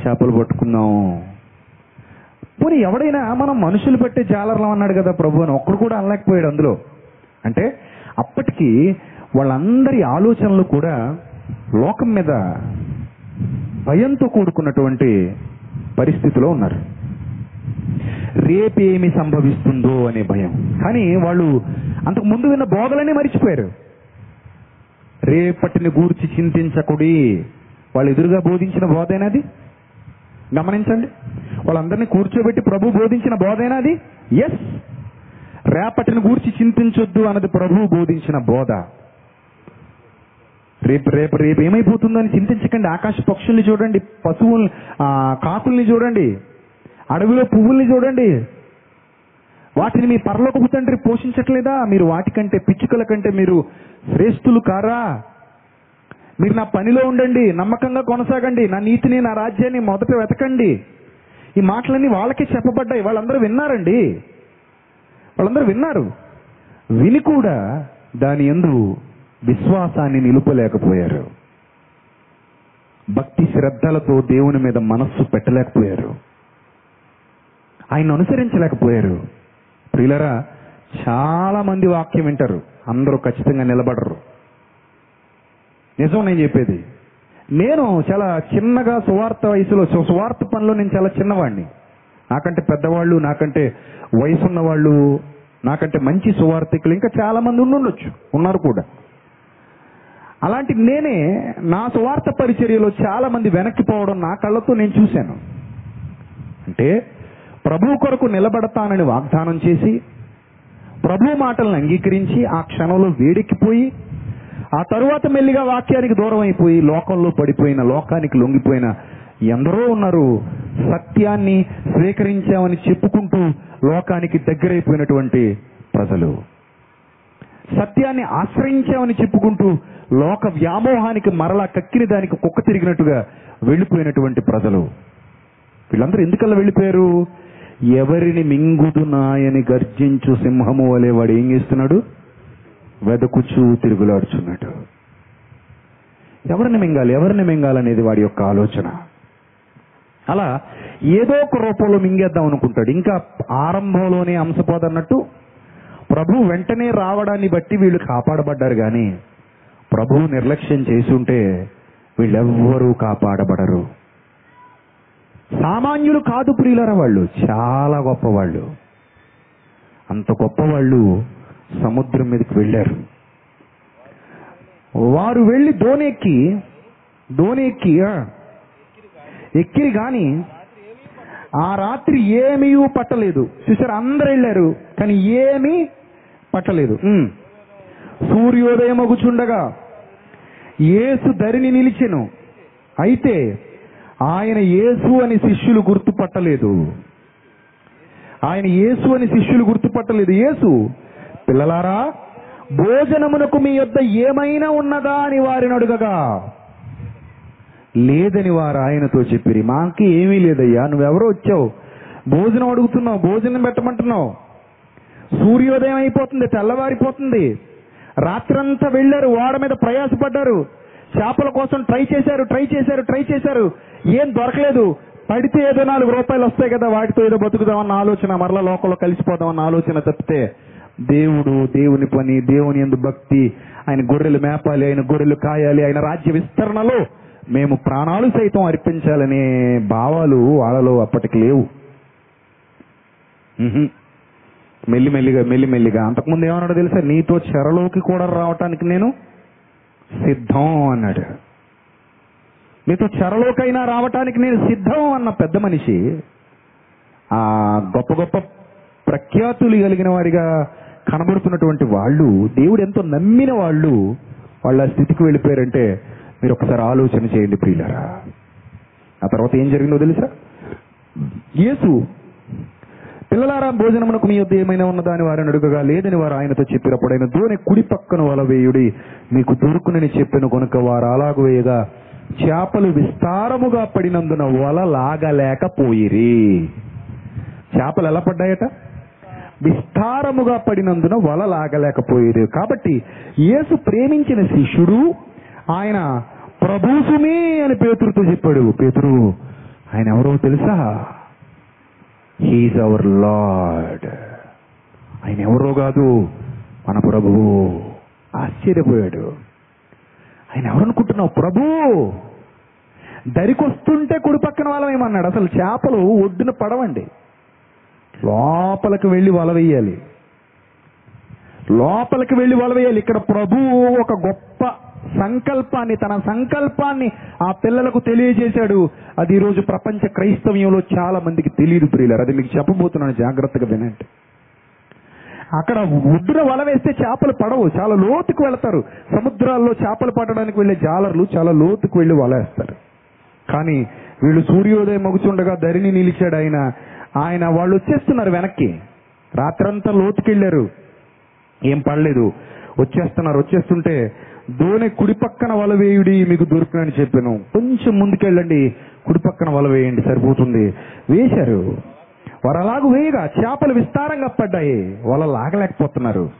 Speaker 1: చేపలు పట్టుకుందాం. పోనీ ఎవడైనా మనం మనుషులు పెట్టే జాలర్లం అన్నాడు కదా ప్రభు అని ఒక్కడు కూడా అనలేకపోయాడు అందులో. అంటే అప్పటికి వాళ్ళందరి ఆలోచనలు కూడా లోకం మీద భయంతో కూడుకున్నటువంటి పరిస్థితిలో ఉన్నారు. రేపేమి సంభవిస్తుందో అనే భయం. కానీ వాళ్ళు అంతకు ముందు విన్న బోధలనే మరిచిపోయారు. రేపటిని గూర్చి చింతించకుడి వాళ్ళు ఎదురుగా బోధించిన బోధైనది గమనించండి. వాళ్ళందరినీ కూర్చోబెట్టి ప్రభు బోధించిన బోధైనది ఎస్ రేపటిని గూర్చి చింతించొద్దు అన్నది ప్రభు బోధించిన బోధ. రేపు రేపు రేపు ఏమైపోతుందని చింతించకండి. ఆకాశ పక్షుల్ని చూడండి పశువుల్ని కాకుల్ని చూడండి అడవిలో పువ్వుల్ని చూడండి. వాటిని మీ పరలోకపు తండ్రి పోషించట్లేదా? మీరు వాటికంటే పిచ్చుకల కంటే మీరు శ్రేష్ఠులు కారా? మీరు నా పనిలో ఉండండి నమ్మకంగా కొనసాగండి. నా నీతిని నా రాజ్యాన్ని మొదట వెతకండి. ఈ మాటలన్నీ వాళ్ళకే చెప్పబడ్డాయి. వాళ్ళందరూ విన్నారండి. వాళ్ళందరూ విన్నారు. విని కూడా దాని ఎందు విశ్వాసాన్ని నిలుపలేకపోయారు. భక్తి శ్రద్ధలతో దేవుని మీద మనస్సు పెట్టలేకపోయారు. ఆయన అనుసరించలేకపోయారు. ప్రియులరా చాలా మంది వాక్యం వింటారు. అందరూ ఖచ్చితంగా నిలబడరు. నిజం నేను చెప్పేది. నేను చాలా చిన్నగా సువార్త వయసులో సువార్త పనిలో నేను చాలా చిన్నవాడిని నాకంటే పెద్దవాళ్ళు నాకంటే వయసున్న వాళ్ళు నాకంటే మంచి సువార్థికులు ఇంకా చాలా మంది ఉండుండొచ్చు. ఉన్నారు కూడా. అలాంటి నేనే నా సువార్త పరిచర్యలో చాలా మంది వెనక్కిపోవడం నా కళ్ళతో నేను చూశాను. అంటే ప్రభు కొరకు నిలబడతానని వాగ్దానం చేసి ప్రభు మాటలను అంగీకరించి ఆ క్షణంలో వేడెక్కిపోయి ఆ తరువాత మెల్లిగా వాక్యానికి దూరం అయిపోయి లోకంలో పడిపోయిన లోకానికి లొంగిపోయిన ఎందరో ఉన్నారు. సత్యాన్ని స్వీకరించామని చెప్పుకుంటూ లోకానికి దగ్గరైపోయినటువంటి ప్రజలు. సత్యాన్ని ఆశ్రయించామని చెప్పుకుంటూ లోక వ్యామోహానికి మరలా కక్కిన దానికి కుక్క తిరిగినట్టుగా వెళ్ళిపోయినటువంటి ప్రజలు. వీళ్ళందరూ ఎందుకల్లా వెళ్ళిపోయారు? ఎవరిని మింగుదునాయని గర్జించు సింహము వలె వాడు ఏం చేస్తున్నాడు? వెదకుచూ తిరుగులాడుచున్నాడు. ఎవరిని మింగాలి? ఎవరిని మింగాలనేది వాడి యొక్క ఆలోచన. అలా ఏదో ఒక రూపంలో మింగేద్దాం అనుకుంటాడు. ఇంకా ఆరంభంలోనే అంశపోదన్నట్టు ప్రభు వెంటనే రావడాన్ని బట్టి వీళ్ళు కాపాడబడ్డారు కానీ ప్రభువు నిర్లక్ష్యం చేసుంటే వీళ్ళెవ్వరూ కాపాడబడరు. సామాన్యులు కాదు ప్రియులర వాళ్ళు చాలా గొప్పవాళ్ళు. అంత గొప్పవాళ్ళు సముద్రం మీదకి వెళ్ళారు. వారు వెళ్ళి దోణి ఎక్కి దోణి ఎక్కి ఎక్కిరి కానీ ఆ రాత్రి ఏమీ పట్టలేదు. చూసారు అందరు వెళ్ళారు కానీ ఏమీ పట్టలేదు. సూర్యోదయం అగుచుండగా ఏసు ధరిని నిలిచెను. అయితే ఆయన యేసు అని శిష్యులు గుర్తుపట్టలేదు. ఆయన యేసు అని శిష్యులు గుర్తుపట్టలేదు. యేసు పిల్లలారా భోజనమునకు మీ యొద్ద ఏమైనా ఉన్నదా అని వారిని అడుగగా. లేదని వారు ఆయనతో చెప్పిరి. మాకి ఏమీ లేదయ్యా. నువ్వెవరో వచ్చావు. భోజనం అడుగుతున్నావు. భోజనం పెట్టమంటున్నావు. సూర్యోదయం అయిపోతుంది తెల్లవారిపోతుంది. రాత్రంతా వెళ్ళారు ఓడ మీద ప్రయాసపడ్డారు. చేపల కోసం ట్రై చేశారు ట్రై చేశారు ట్రై చేశారు. ఏం దొరకలేదు. పడితే ఏదో నాలుగు రూపాయలు వస్తాయి కదా వాటితో ఏదో బతుకుదామన్న ఆలోచన మరలా లోకంలో కలిసిపోదామన్న ఆలోచన తప్పితే దేవుడు దేవుని పని దేవుని ఎందు భక్తి ఆయన గొర్రెలు మేపాలి ఆయన గొర్రెలు కాయాలి ఆయన రాజ్య విస్తరణలో మేము ప్రాణాలు సైతం అర్పించాలనే భావాలు వాళ్ళలో అప్పటికి లేవు. మెల్లిమెల్లిగా మెల్లిమెల్లిగా. అంతకుముందు ఏమన్నాడు తెలుసా? నీతో చెరలోకి కూడా రావటానికి నేను సిద్ధం అన్నాడు. మీతో చెరలోకైనా రావటానికి నేను సిద్ధం అన్న పెద్ద మనిషి ఆ గొప్ప గొప్ప ప్రఖ్యాతులు కలిగిన వారిగా కనబడుతున్నటువంటి వాళ్ళు దేవుడు ఎంతో నమ్మిన వాళ్ళు వాళ్ళ స్థితికి వెళ్ళిపోయారంటే మీరు ఒకసారి ఆలోచన చేయండి ప్రియులరా. ఆ తర్వాత ఏం జరిగిందో తెలుసా? యేసు పిల్లలారా భోజనమునకు మీ యొద్ద ఏమైనా ఉన్నదాని వారిని అడుగగా లేదని వారు ఆయనతో చెప్పినప్పుడు ఆయన దోని కుడి పక్కన వల వేయుడి మీకు దొరుకునని చెప్పిన కొనుక వారు అలాగు వేయగా చేపలు విస్తారముగా పడినందున వల లాగలేకపోయిరి. చేపలు ఎలా పడ్డాయట? విస్తారముగా పడినందున వల లాగలేకపోయేది కాబట్టి యేసు ప్రేమించిన శిష్యుడు ఆయన ప్రభుసుమే అని పేతురుతో చెప్పాడు. పేతురు ఆయన ఎవరో తెలుసా? హీఈస్ అవర్ లార్డ్ ఆయన ఎవరో కాదు మన ప్రభువు. ఆశ్చర్యపోయాడు. ఆయన ఎవరనుకుంటున్నావు ప్రభు? దరికొస్తుంటే కుడి పక్కన వాళ్ళమేమన్నాడు అసలు చేపలు ఒడ్డున పడవండి. లోపలికి వెళ్ళి వల వేయాలి లోపలికి వెళ్ళి వల వేయాలి ఇక్కడ ప్రభువు ఒక గొప్ప సంకల్పాన్ని తన సంకల్పాన్ని ఆ పిల్లలకు తెలియజేశాడు. అది ఈరోజు ప్రపంచ క్రైస్తవ్యంలో చాలా మందికి తెలియదు ప్రియులారు. అది మీకు చెప్పబోతున్నాను జాగ్రత్తగా వినండి. అక్కడ ఒడ్డున వల వేస్తే చేపలు పడవు. చాలా లోతుకు వెళతారు. సముద్రాల్లో చేపలు పట్టడానికి వెళ్ళే జాలర్లు చాలా లోతుకు వెళ్ళి వల వేస్తారు. కానీ వీళ్ళు సూర్యోదయం మగుచుండగా ధరిని నిలిచాడు ఆయన. ఆయన వాళ్ళు వచ్చేస్తున్నారు వెనక్కి. రాత్రంతా లోతుకెళ్ళారు ఏం పడలేదు. వచ్చేస్తున్నారు. వచ్చేస్తుంటే దోణి కుడి పక్కన వల వేయుడి మీకు దొరికినని చెప్పాను. కొంచెం ముందుకెళ్ళండి కుడి పక్కన వల వేయండి సరిపోతుంది. వేశారు. వారు అలాగ వేయగా చేపలు విస్తారంగా పడ్డాయి. వల లాగలేకపోతున్నారు.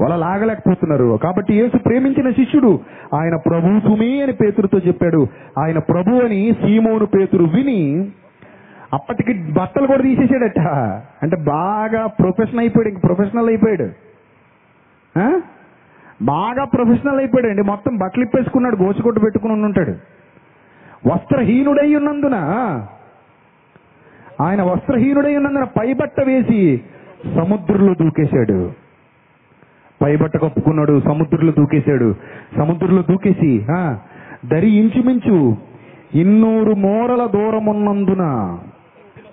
Speaker 1: వల లాగలేకపోతున్నారు. కాబట్టి యేసు ప్రేమించిన శిష్యుడు ఆయన ప్రభు సుమే అని పేతురుతో చెప్పాడు. ఆయన ప్రభు అని సీమోను పేతురు విని అప్పటికి బట్టలు కూడా తీసేసాడట అంటే బాగా ప్రొఫెషనల్ అయిపోయాడు ఇంక ప్రొఫెషనల్ అయిపోయాడు. ఆ? బాగా ప్రొఫెషనల్ అయిపోయాడు అండి మొత్తం బట్టలు ఇప్పేసుకున్నాడు గోచుకొట్టు పెట్టుకుని ఉంటాడు వస్త్రహీనుడై ఉన్నందున ఆయన వస్త్రహీనుడై ఉన్నందున పైబట్ట వేసి సముద్రంలో దూకేశాడు. పైబట్ట కప్పుకున్నాడు సముద్రంలో దూకేశాడు. సముద్రంలో దూకేసి దరి ఇంచుమించు ఇన్నూరు మోరల దూరం ఉన్నందున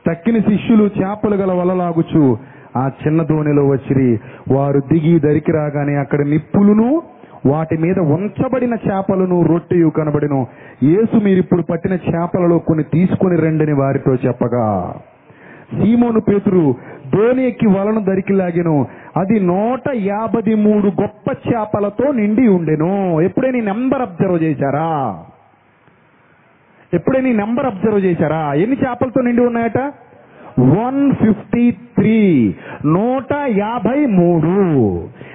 Speaker 1: తక్కిన శిష్యులు చేపలు గల వలలాగుచు ఆ చిన్న దోణిలో వచ్చిరి. వారు దిగి దరికి రాగానే అక్కడ నిప్పులును వాటి మీద ఉంచబడిన చేపలను రొట్టెయు కనబడిను. యేసు మీరిప్పుడు పట్టిన చేపలలో కొన్ని తీసుకొని రండిని వారితో చెప్పగా సీమోను పేతురు దోణి ఎక్కి వలను దరికి లాగెను. అది నూట యాభై మూడు గొప్ప చేపలతో నిండి ఉండెను. ఎప్పుడైనా నెంబర్ అబ్జర్వ్ చేశారా? ఎప్పుడైనా నెంబర్ అబ్జర్వ్ చేశారా? ఎన్ని చేపలతో నిండి ఉన్నాయట? One fifty three. నూట యాభై మూడు.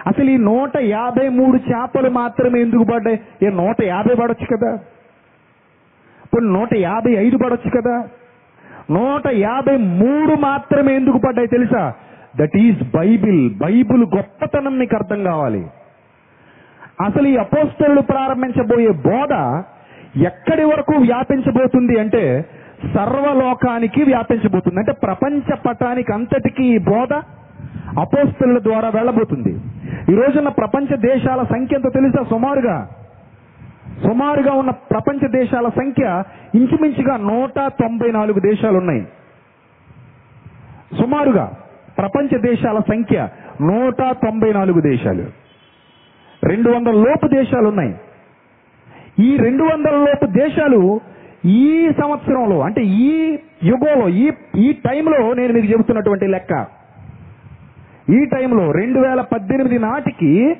Speaker 1: అసలు ఈ నూట యాభై మూడు చేపలు మాత్రమే ఎందుకు పడ్డాయి? ఏ నూట యాభై పడొచ్చు కదా. ఇప్పుడు నూట యాభై ఐదు పడొచ్చు కదా. నూట యాభై మూడు మాత్రమే ఎందుకు పడ్డాయి తెలుసా? That is Bible. బైబిల్ గొప్పతనం నీకు అర్థం కావాలి. అసలు ఈ అపోస్తలు ప్రారంభించబోయే బోధ ఎక్కడి వరకు వ్యాపించబోతుంది అంటే సర్వలోకానికి వ్యాపించబోతుంది. అంటే ప్రపంచ పటానికి అంతటికి ఈ బోధ అపోస్తుల ద్వారా వెళ్ళబోతుంది. ఈ రోజున ప్రపంచ దేశాల సంఖ్య ఎంతో తెలుసా? సుమారుగా సుమారుగా ఉన్న ప్రపంచ దేశాల సంఖ్య ఇంచుమించుగా నూట తొంభై నాలుగు దేశాలు ఉన్నాయి సుమారుగా ప్రపంచ దేశాల సంఖ్య నూట తొంభై నాలుగు దేశాలు. రెండు వందల లోపు దేశాలు ఉన్నాయి ఈ రెండు వందల లోపు దేశాలు ఈ సంవత్సరంలో అంటే ఈ యుగంలో ఈ ఈ టైంలో నేను మీకు చెబుతున్నటువంటి లెక్క. ఈ టైంలో రెండు వేల పద్దెనిమిది నాటికి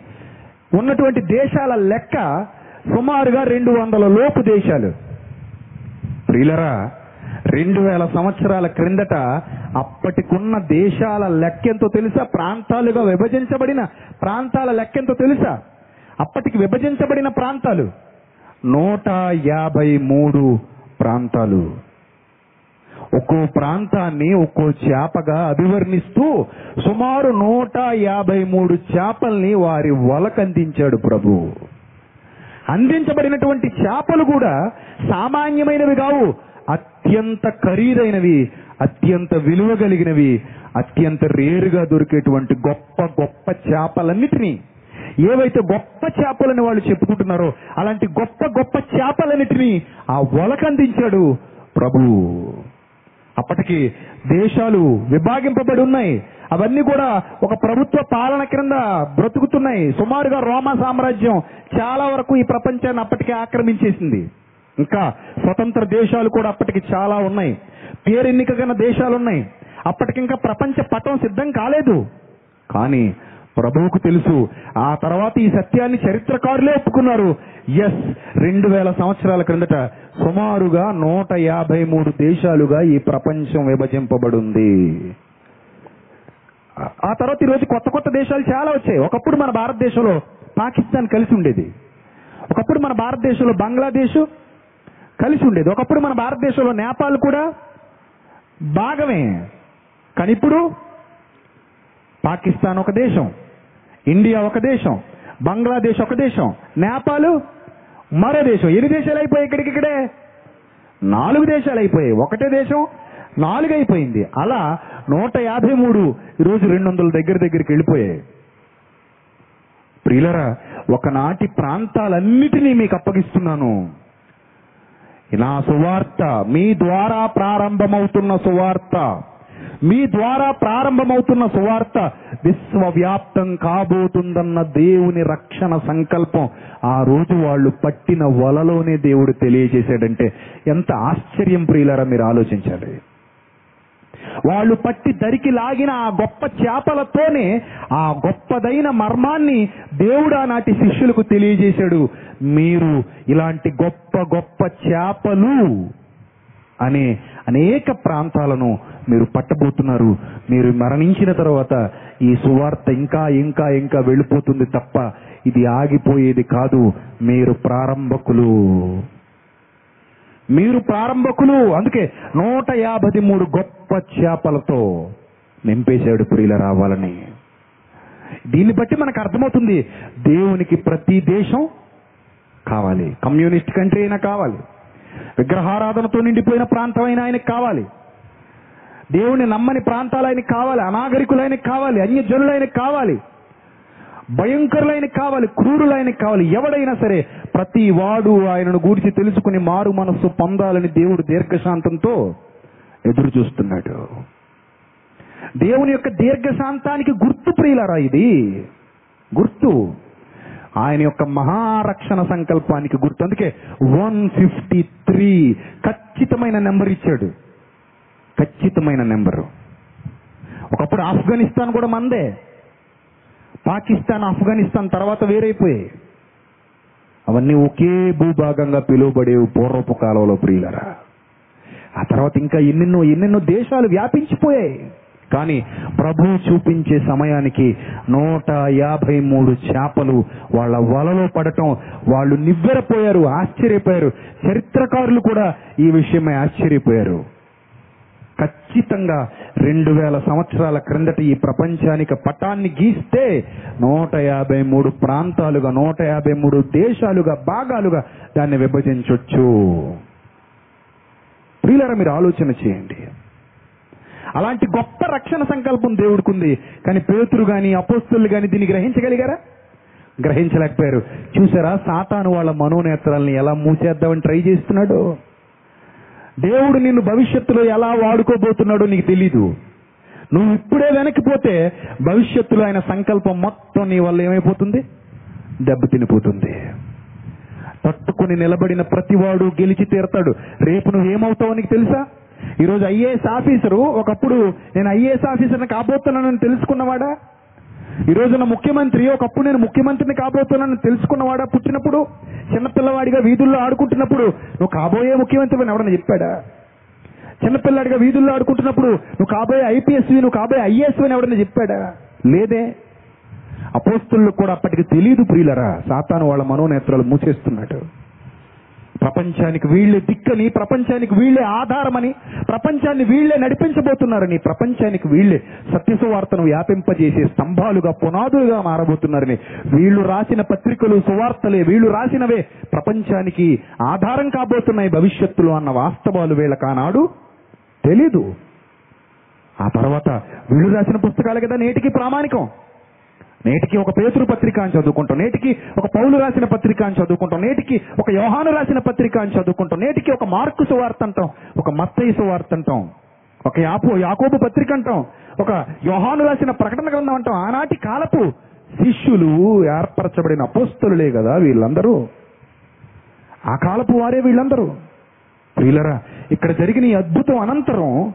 Speaker 1: ఉన్నటువంటి దేశాల లెక్క సుమారుగా రెండు వందల లోపు దేశాలు. ప్రియులరా రెండు వేల సంవత్సరాల క్రిందట అప్పటికున్న దేశాల లెక్కెంతో తెలుసా? ప్రాంతాలుగా విభజించబడిన ప్రాంతాల లెక్కెంతో తెలుసా? అప్పటికి విభజించబడిన ప్రాంతాలు నూట యాభై మూడు ప్రాంతాలు. ఒక్కో ప్రాంతాన్ని ఒక్కో చేపగా అభివర్ణిస్తూ సుమారు నూట యాభై మూడు చేపల్ని వారి వలకందించాడు ప్రభు. అందించబడినటువంటి చేపలు కూడా సామాన్యమైనవి కావు అత్యంత ఖరీదైనవి అత్యంత విలువ కలిగినవి అత్యంత రేరుగా దొరికేటువంటి గొప్ప గొప్ప చేపలన్నిటినీ ఏవైతే గొప్ప చేపలని వాళ్ళు చెప్పుకుంటున్నారో అలాంటి గొప్ప గొప్ప చేపలన్నిటినీ ఆ వలకందించాడు ప్రభు. అప్పటికి దేశాలు విభాగింపబడి ఉన్నాయి. అవన్నీ కూడా ఒక ప్రభుత్వ పాలన క్రింద బ్రతుకుతున్నాయి. సుమారుగా రోమా సామ్రాజ్యం చాలా వరకు ఈ ప్రపంచాన్ని అప్పటికే ఆక్రమించేసింది. ఇంకా స్వతంత్ర దేశాలు కూడా అప్పటికి చాలా ఉన్నాయి. పేరెన్నిక దేశాలు ఉన్నాయి. అప్పటికింకా ప్రపంచ పటం సిద్ధం కాలేదు. కానీ ప్రభువుకు తెలుసు. ఆ తర్వాత ఈ సత్యాన్ని చరిత్రకారులే ఒప్పుకున్నారు. ఎస్ రెండు వేల సంవత్సరాల క్రిందట సుమారుగా నూట యాభై మూడు దేశాలుగా ఈ ప్రపంచం విభజింపబడింది. ఆ- తర్వాత ఈరోజు కొత్త కొత్త దేశాలు చాలా వచ్చాయి. ఒకప్పుడు మన భారతదేశంలో పాకిస్తాన్ కలిసి ఉండేది. ఒకప్పుడు మన భారతదేశంలో బంగ్లాదేశ్ కలిసి ఉండేది. ఒకప్పుడు మన భారతదేశంలో నేపాల్ కూడా భాగమే. కానీ ఇప్పుడు పాకిస్తాన్ ఒక దేశం. ఇండియా ఒక దేశం బంగ్లాదేశ్ ఒక దేశం నేపాల్ మరో దేశం. ఎన్ని దేశాలు అయిపోయాయి ఇక్కడికిక్కడే నాలుగు దేశాలు అయిపోయాయి. ఒకటే దేశం నాలుగు అయిపోయింది. అలా నూట యాభై మూడు ఈరోజు రెండు వందల దగ్గర దగ్గరికి వెళ్ళిపోయాయి. ప్రియులరా ఒకనాటి ప్రాంతాలన్నిటినీ మీకు అప్పగిస్తున్నాను. నా సువార్త మీ ద్వారా ప్రారంభమవుతున్న సువార్త. మీ ద్వారా ప్రారంభమవుతున్న సువార్త విశ్వవ్యాప్తం కాబోతుందన్న దేవుని రక్షణ సంకల్పం. ఆ రోజు వాళ్ళు పట్టిన వలలోనే దేవుడు తెలియజేశాడంటే ఎంత ఆశ్చర్యం ప్రియులరా మీరు ఆలోచించాలి వాళ్ళు పట్టి దరికి లాగిన ఆ గొప్ప చేపలతోనే ఆ గొప్పదైన మర్మాన్ని దేవుడు ఆనాటి శిష్యులకు తెలియజేశాడు. మీరు ఇలాంటి గొప్ప గొప్ప చేపలు అనే అనేక ప్రాంతాలను మీరు పట్టబోతున్నారు. మీరు మరణించిన తర్వాత ఈ సువార్త ఇంకా ఇంకా ఇంకా వెళ్ళిపోతుంది తప్ప ఇది ఆగిపోయేది కాదు. మీరు ప్రారంభకులు. మీరు ప్రారంభకులు. అందుకే నూట యాభై మూడు గొప్ప చేపలతో నింపేశాడు ప్రియుల రావాలని. దీన్ని బట్టి మనకు అర్థమవుతుంది దేవునికి ప్రతి దేశం కావాలి. కమ్యూనిస్ట్ కంట్రీ అయినా కావాలి. విగ్రహారాధనతో నిండిపోయిన ప్రాంతం అయినా ఆయనకు కావాలి. దేవుని నమ్మని ప్రాంతాలు కావాలి అనాగరికులు కావాలి అన్యజనులు కావాలి భయంకరులైన కావాలి క్రూరులైన కావాలి. ఎవడైనా సరే ప్రతి వాడు ఆయనను గూర్చి తెలుసుకుని మారు మనస్సు పొందాలని దేవుడు దీర్ఘశాంతంతో ఎదురు చూస్తున్నాడు. దేవుని యొక్క దీర్ఘశాంతానికి గుర్తు ప్రియులరా ఇది. గుర్తు. ఆయన యొక్క మహారక్షణ సంకల్పానికి గుర్తు. అందుకే వన్ ఫిఫ్టీ త్రీ ఖచ్చితమైన నెంబర్ ఇచ్చాడు. ఖచ్చితమైన నెంబరు. ఒకప్పుడు ఆఫ్ఘనిస్తాన్ కూడా మందే. పాకిస్తాన్ ఆఫ్ఘనిస్తాన్ తర్వాత వేరైపోయాయి. అవన్నీ ఒకే భూభాగంగా పిలువబడే పూర్వపు కాలంలో ప్రియులరా. ఆ తర్వాత ఇంకా ఎన్నెన్నో ఎన్నెన్నో దేశాలు వ్యాపించిపోయాయి. కానీ ప్రభు చూపించే సమయానికి నూట యాభై మూడు చేపలు వాళ్ళ వలలో పడటం వాళ్ళు నివ్వెరపోయారు ఆశ్చర్యపోయారు. చరిత్రకారులు కూడా ఈ విషయమై ఆశ్చర్యపోయారు. ఖచ్చితంగా రెండు వేల సంవత్సరాల క్రిందట ఈ ప్రపంచానికి పటాన్ని గీస్తే నూట యాభై మూడు ప్రాంతాలుగా నూట యాభై మూడు దేశాలుగా భాగాలుగా దాన్ని విభజించవచ్చు ప్రియులరా మీరు ఆలోచన చేయండి. అలాంటి గొప్ప రక్షణ సంకల్పం దేవుడికి కానీ పేతురు గాని అపోస్తులు గాని దీన్ని గ్రహించగలిగారా? గ్రహించలేకపోయారు. చూసారా సాతాను వాళ్ళ మనోనేత్రాలని ఎలా మూసేద్దామని ట్రై చేస్తున్నాడు? దేవుడు నిన్ను భవిష్యత్తులో ఎలా వాడుకోబోతున్నాడో నీకు తెలీదు. నువ్వు ఇప్పుడే వెనక్కిపోతే భవిష్యత్తులో ఆయన సంకల్పం మొత్తం నీ వల్ల ఏమైపోతుంది? దెబ్బతినిపోతుంది తట్టుకుని నిలబడిన ప్రతివాడు గెలిచి తీరతాడు. రేపు నువ్వు ఏమవుతావో నీకు తెలుసా? ఈరోజు ఐఏఎస్ ఆఫీసరు ఒకప్పుడు నేను ఐఏఎస్ ఆఫీసర్ని కాబోతున్నానని తెలుసుకున్నవాడా? ఈ రోజున ముఖ్యమంత్రి ఒకప్పుడు నేను ముఖ్యమంత్రిని కాబోతున్నానని తెలుసుకున్నవాడా పుట్టినప్పుడు? చిన్నపిల్లవాడిగా వీధుల్లో ఆడుకుంటున్నప్పుడు? నువ్వు కాబోయే ముఖ్యమంత్రి అని ఎవడన్నా చెప్పాడా? చిన్నపిల్లాడిగా వీధుల్లో ఆడుకుంటున్నప్పుడు నువ్వు కాబోయే ఐపీఎస్ నువ్వు కాబోయే ఐఏఎస్ అని ఎవడన్నా చెప్పాడా? లేదే. అపోస్తులకు కూడా అప్పటికి తెలియదు ప్రియులరా. సాతాను వాళ్ళ మనోనేత్రాలు మూసేస్తున్నాడు. ప్రపంచానికి వీళ్ళే దిక్కని ప్రపంచానికి వీళ్ళే ఆధారమని ప్రపంచాన్ని వీళ్ళే నడిపించబోతున్నారని ప్రపంచానికి వీళ్ళే సత్యసువార్తను వ్యాపింపజేసే స్తంభాలుగా పునాదులుగా మారబోతున్నారని వీళ్ళు రాసిన పత్రికలు సువార్తలే వీళ్ళు రాసినవే ప్రపంచానికి ఆధారం కాబోతున్నాయి భవిష్యత్తులో అన్న వాస్తవాలు వీళ్ళ కానాడు తెలీదు. ఆ తర్వాత వీళ్ళు రాసిన పుస్తకాలు కదా నేటికి ప్రామాణికం. నేటికి ఒక పేతురు పత్రిక అని చదువుకుంటాం. నేటికి ఒక పౌలు రాసిన పత్రిక అని చదువుకుంటాం. నేటికి ఒక యోహాను రాసిన పత్రిక అని చదువుకుంటాం. నేటికి ఒక మార్కు సువార్త అంటాం. ఒక మత్తయి సువార్త అంటాం. ఒక యాపు యాకోబు పత్రిక అంటాం. ఒక యోహాను రాసిన ప్రకటన గ్రంథం అంటాం. ఆనాటి కాలపు శిష్యులు ఏర్పరచబడిన అపోస్తులులే కదా వీళ్ళందరూ. ఆ కాలపు వారే వీళ్ళందరూ. ప్రియులరా ఇక్కడ జరిగిన ఈ అద్భుతం అనంతరం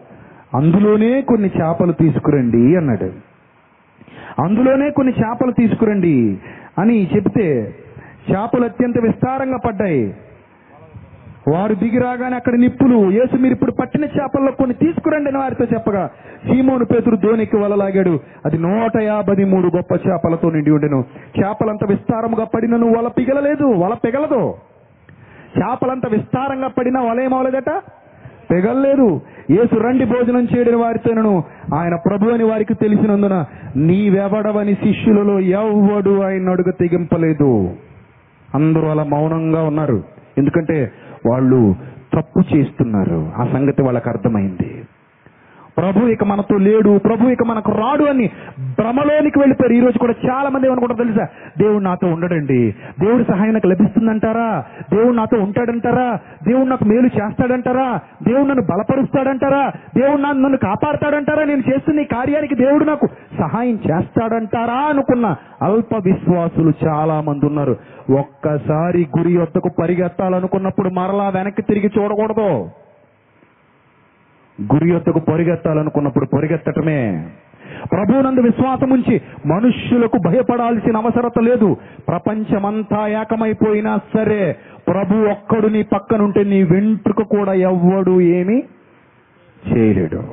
Speaker 1: అందులోనే కొన్ని చేపలు తీసుకురండి అన్నాడు. అందులోనే కొన్ని చేపలు తీసుకురండి అని చెబితే చేపలు అత్యంత విస్తారంగా పడ్డాయి. వారు దిగి రాగానే అక్కడ నిప్పులు యేసు మీరు ఇప్పుడు పట్టిన చేపల్లో కొన్ని తీసుకురండి అని వారితో చెప్పగా సీమోను పేతురు దోనికి వలలాగాడు అది నూట యాభై మూడు గొప్ప చేపలతో నిండి ఉండెను. చేపలంత విస్తారంగా పడినను వల పిగలలేదు వల పిగలదు. చేపలంత విస్తారంగా పడినా వల ఏమవలేదట తెగల్లేదు. యేసు రండి భోజనం చేయడని వారితోనూ ఆయన ప్రభు అని వారికి తెలిసినందున నీవెవడవని శిష్యులలో ఎవ్వడు ఆయన అడుగు తెగింపలేదు. అందరూ అలా మౌనంగా ఉన్నారు. ఎందుకంటే వాళ్ళు తప్పు చేస్తున్నారు. ఆ సంగతి వాళ్ళకి అర్థమైంది. ప్రభు ఇక మనతో లేడు ప్రభు ఇక మనకు రాడు అని భ్రమలోనికి వెళ్ళిపోయారు. ఈ రోజు కూడా చాలా మంది ఏమనుకుంటారు తెలుసా? దేవుడు నాతో ఉండడండి. దేవుడి సహాయం నాకు లభిస్తుందంటారా? దేవుడు నాతో ఉంటాడంటారా? దేవుడు నాకు మేలు చేస్తాడంటారా? దేవుడు నన్ను బలపరుస్తాడంటారా? దేవుడు నన్ను నన్ను కాపాడతాడంటారా? నేను చేస్తున్న ఈ కార్యానికి దేవుడు నాకు సహాయం చేస్తాడంటారా అనుకున్న అల్ప విశ్వాసులు చాలా మంది ఉన్నారు. ఒక్కసారి గురి వద్దకు పరిగెత్తాలనుకున్నప్పుడు మరలా వెనక్కి తిరిగి చూడకూడదు. గురి యొద్దకు పరిగెత్తాలనుకున్నప్పుడు పరిగెత్తటమే. ప్రభునందు విశ్వాసం ఉంచి మనుష్యులకు భయపడాల్సిన అవసరత లేదు. ప్రపంచమంతా ఏకమైపోయినా సరే ప్రభు ఒక్కడు నీ పక్కనుంటే నీ వెంట్రుక కూడా ఎవ్వడు ఏమి చేయలేడు.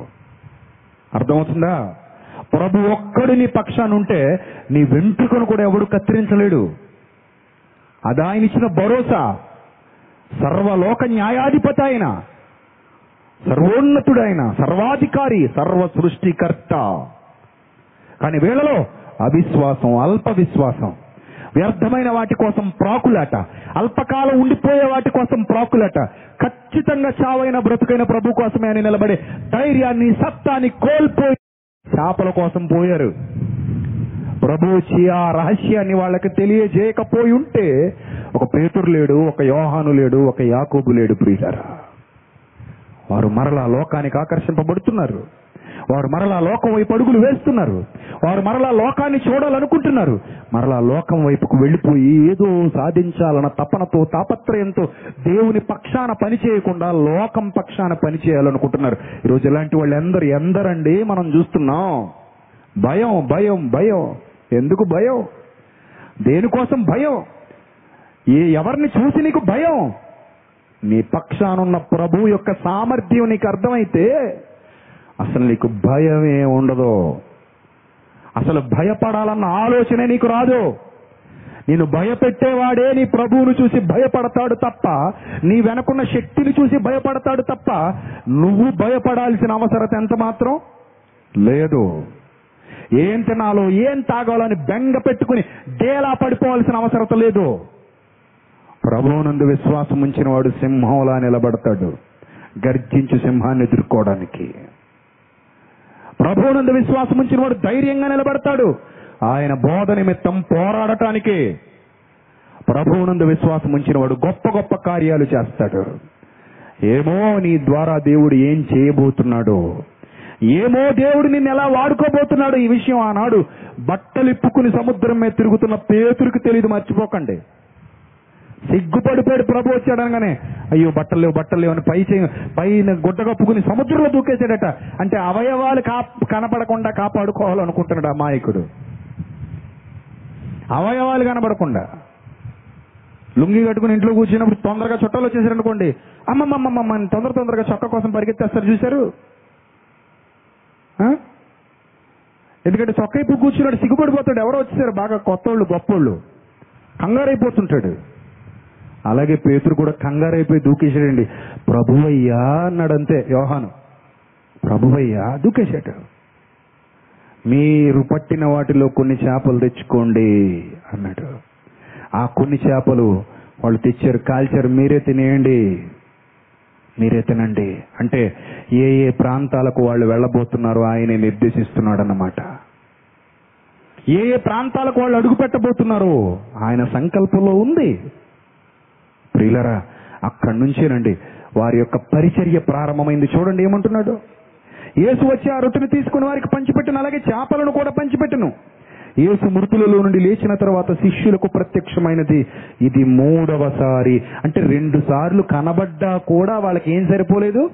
Speaker 1: అర్థమవుతుందా? ప్రభు ఒక్కడు నీ పక్షానుంటే నీ వెంట్రుకను కూడా ఎవడు కత్తిరించలేడు. అది ఆయన ఇచ్చిన భరోసా. సర్వలోక న్యాయాధిపతి ఆయన. సర్వోన్నతుడైన సర్వాధికారి సర్వ సృష్టికర్త కానీ వీళ్ళలో అవిశ్వాసం అల్ప విశ్వాసం వ్యర్థమైన వాటి కోసం ప్రాకులాట. అల్పకాలం ఉండిపోయే వాటి కోసం ప్రాకులాట. ఖచ్చితంగా చావైన బ్రతుకైన ప్రభు కోసమే అని నిలబడే ధైర్యాన్ని సత్తాన్ని కోల్పోయి చేపల కోసం పోయారు. ప్రభు ఆ రహస్యాన్ని వాళ్ళకి తెలియజేయకపోయి ఉంటే ఒక పేతురు లేడు ఒక యోహాను లేడు ఒక యాకోబు లేడు ప్రియులరా. వారు మరలా లోకానికి ఆకర్షింపబడుతున్నారు. వారు మరలా లోకం వైపు అడుగులు వేస్తున్నారు. వారు మరలా లోకాన్ని చూడాలనుకుంటున్నారు. మరలా లోకం వైపుకు వెళ్ళిపోయి ఏదో సాధించాలన్న తపనతో తాపత్రయంతో దేవుని పక్షాన పనిచేయకుండా లోకం పక్షాన పనిచేయాలనుకుంటున్నారు ఈరోజు ఇలాంటి వాళ్ళు ఎందరు ఎందరండి మనం చూస్తున్నాం. భయం భయం భయం. ఎందుకు భయం? దేనికోసం భయం? ఏ ఎవరిని చూసి నీకు భయం? నీ పక్షానున్న ప్రభు యొక్క సామర్థ్యం నీకు అర్థమైతే అసలు నీకు భయమే ఉండదు. అసలు భయపడాలన్న ఆలోచనే నీకు రాదు. నేను భయపెట్టేవాడే నీ ప్రభువును చూసి భయపడతాడు తప్ప నీ వెనకున్న శక్తిని చూసి భయపడతాడు తప్ప నువ్వు భయపడాల్సిన అవసరత ఎంత మాత్రం? లేదు. ఏం తినాలో ఏం తాగాలో అని బెంగ పెట్టుకుని డేలా పడిపోవాల్సిన అవసరత లేదు. ప్రభువునందు విశ్వాసం ఉంచిన వాడు సింహంలా నిలబడతాడు. గర్జించు సింహాన్ని ఎదుర్కోవడానికి. ప్రభువునందు విశ్వాసం ఉంచిన వాడు ధైర్యంగా నిలబడతాడు. ఆయన బోధ నిమిత్తం పోరాడటానికి ప్రభువునందు విశ్వాసం ఉంచిన వాడు గొప్ప గొప్ప కార్యాలు చేస్తాడు. ఏమో నీ ద్వారా దేవుడు ఏం చేయబోతున్నాడో. ఏమో దేవుడు నిన్ను ఎలా వాడుకోబోతున్నాడు ఈ విషయం ఆనాడు బట్టలిప్పుకుని సముద్రం మీద తిరుగుతున్న పేతురికి తెలియదు మర్చిపోకండి. సిగ్గుపడిపోయాడు ప్రభు వచ్చాడనగానే అయ్యో బట్టలు లేవు బట్టలు లేవు అని పై చేయి పైన గుడ్డ కప్పుకుని సముద్రంలో దూకేశాడట. అంటే అవయవాలు కా కనపడకుండా కాపాడుకోవాలనుకుంటున్నాడు ఆ మాయకుడు. అవయవాలు కనపడకుండా లుంగి కట్టుకుని ఇంట్లో కూర్చున్నప్పుడు తొందరగా చుట్టాలు వచ్చేసారనుకోండి అమ్మమ్మమ్మమ్మ తొందర తొందరగా చొక్క కోసం పరిగెత్తేస్తారు చూశారు? ఆ? ఎందుకంటే చొక్క ఇప్పుడు కూర్చున్నాడు సిగ్గుపడిపోతాడు. ఎవరో వచ్చేసారు బాగా కొత్తోళ్ళు గొప్పోళ్ళు. కంగారైపోతుంటాడు. అలాగే పేతురు కూడా కంగారైపోయి దూకేశాడండి. ప్రభువయ్యా అన్నాడంతే యోహాను. ప్రభువయ్యా దూకేశాడు. మీరు పట్టిన వాటిలో కొన్ని చేపలు తెచ్చుకోండి అన్నాడు. ఆ కొన్ని చేపలు వాళ్ళు తెచ్చారు కాల్చారు మీరే తినేయండి. మీరే తినండి. అంటే ఏ ఏ ప్రాంతాలకు వాళ్ళు వెళ్ళబోతున్నారో ఆయనే నిర్దేశిస్తున్నాడు అన్నమాట ఏ ఏ ప్రాంతాలకు వాళ్ళు అడుగు పెట్టబోతున్నారో ఆయన సంకల్పంలో ఉంది. ప్రియులరా అక్కడి నుంచేనండి వారి యొక్క పరిచర్య ప్రారంభమైంది. చూడండి ఏమంటున్నాడు? యేసు వచ్చి ఆ రొట్టెను తీసుకుని వారికి పంచిపెట్టను అలాగే చేపలను కూడా పంచిపెట్టను. యేసు మృతులలో నుండి లేచిన తర్వాత శిష్యులకు ప్రత్యక్షమైనది. ఇది మూడవసారి అంటే రెండు సార్లు కనబడ్డా కూడా వాళ్ళకి ఏం సరిపోలేదు?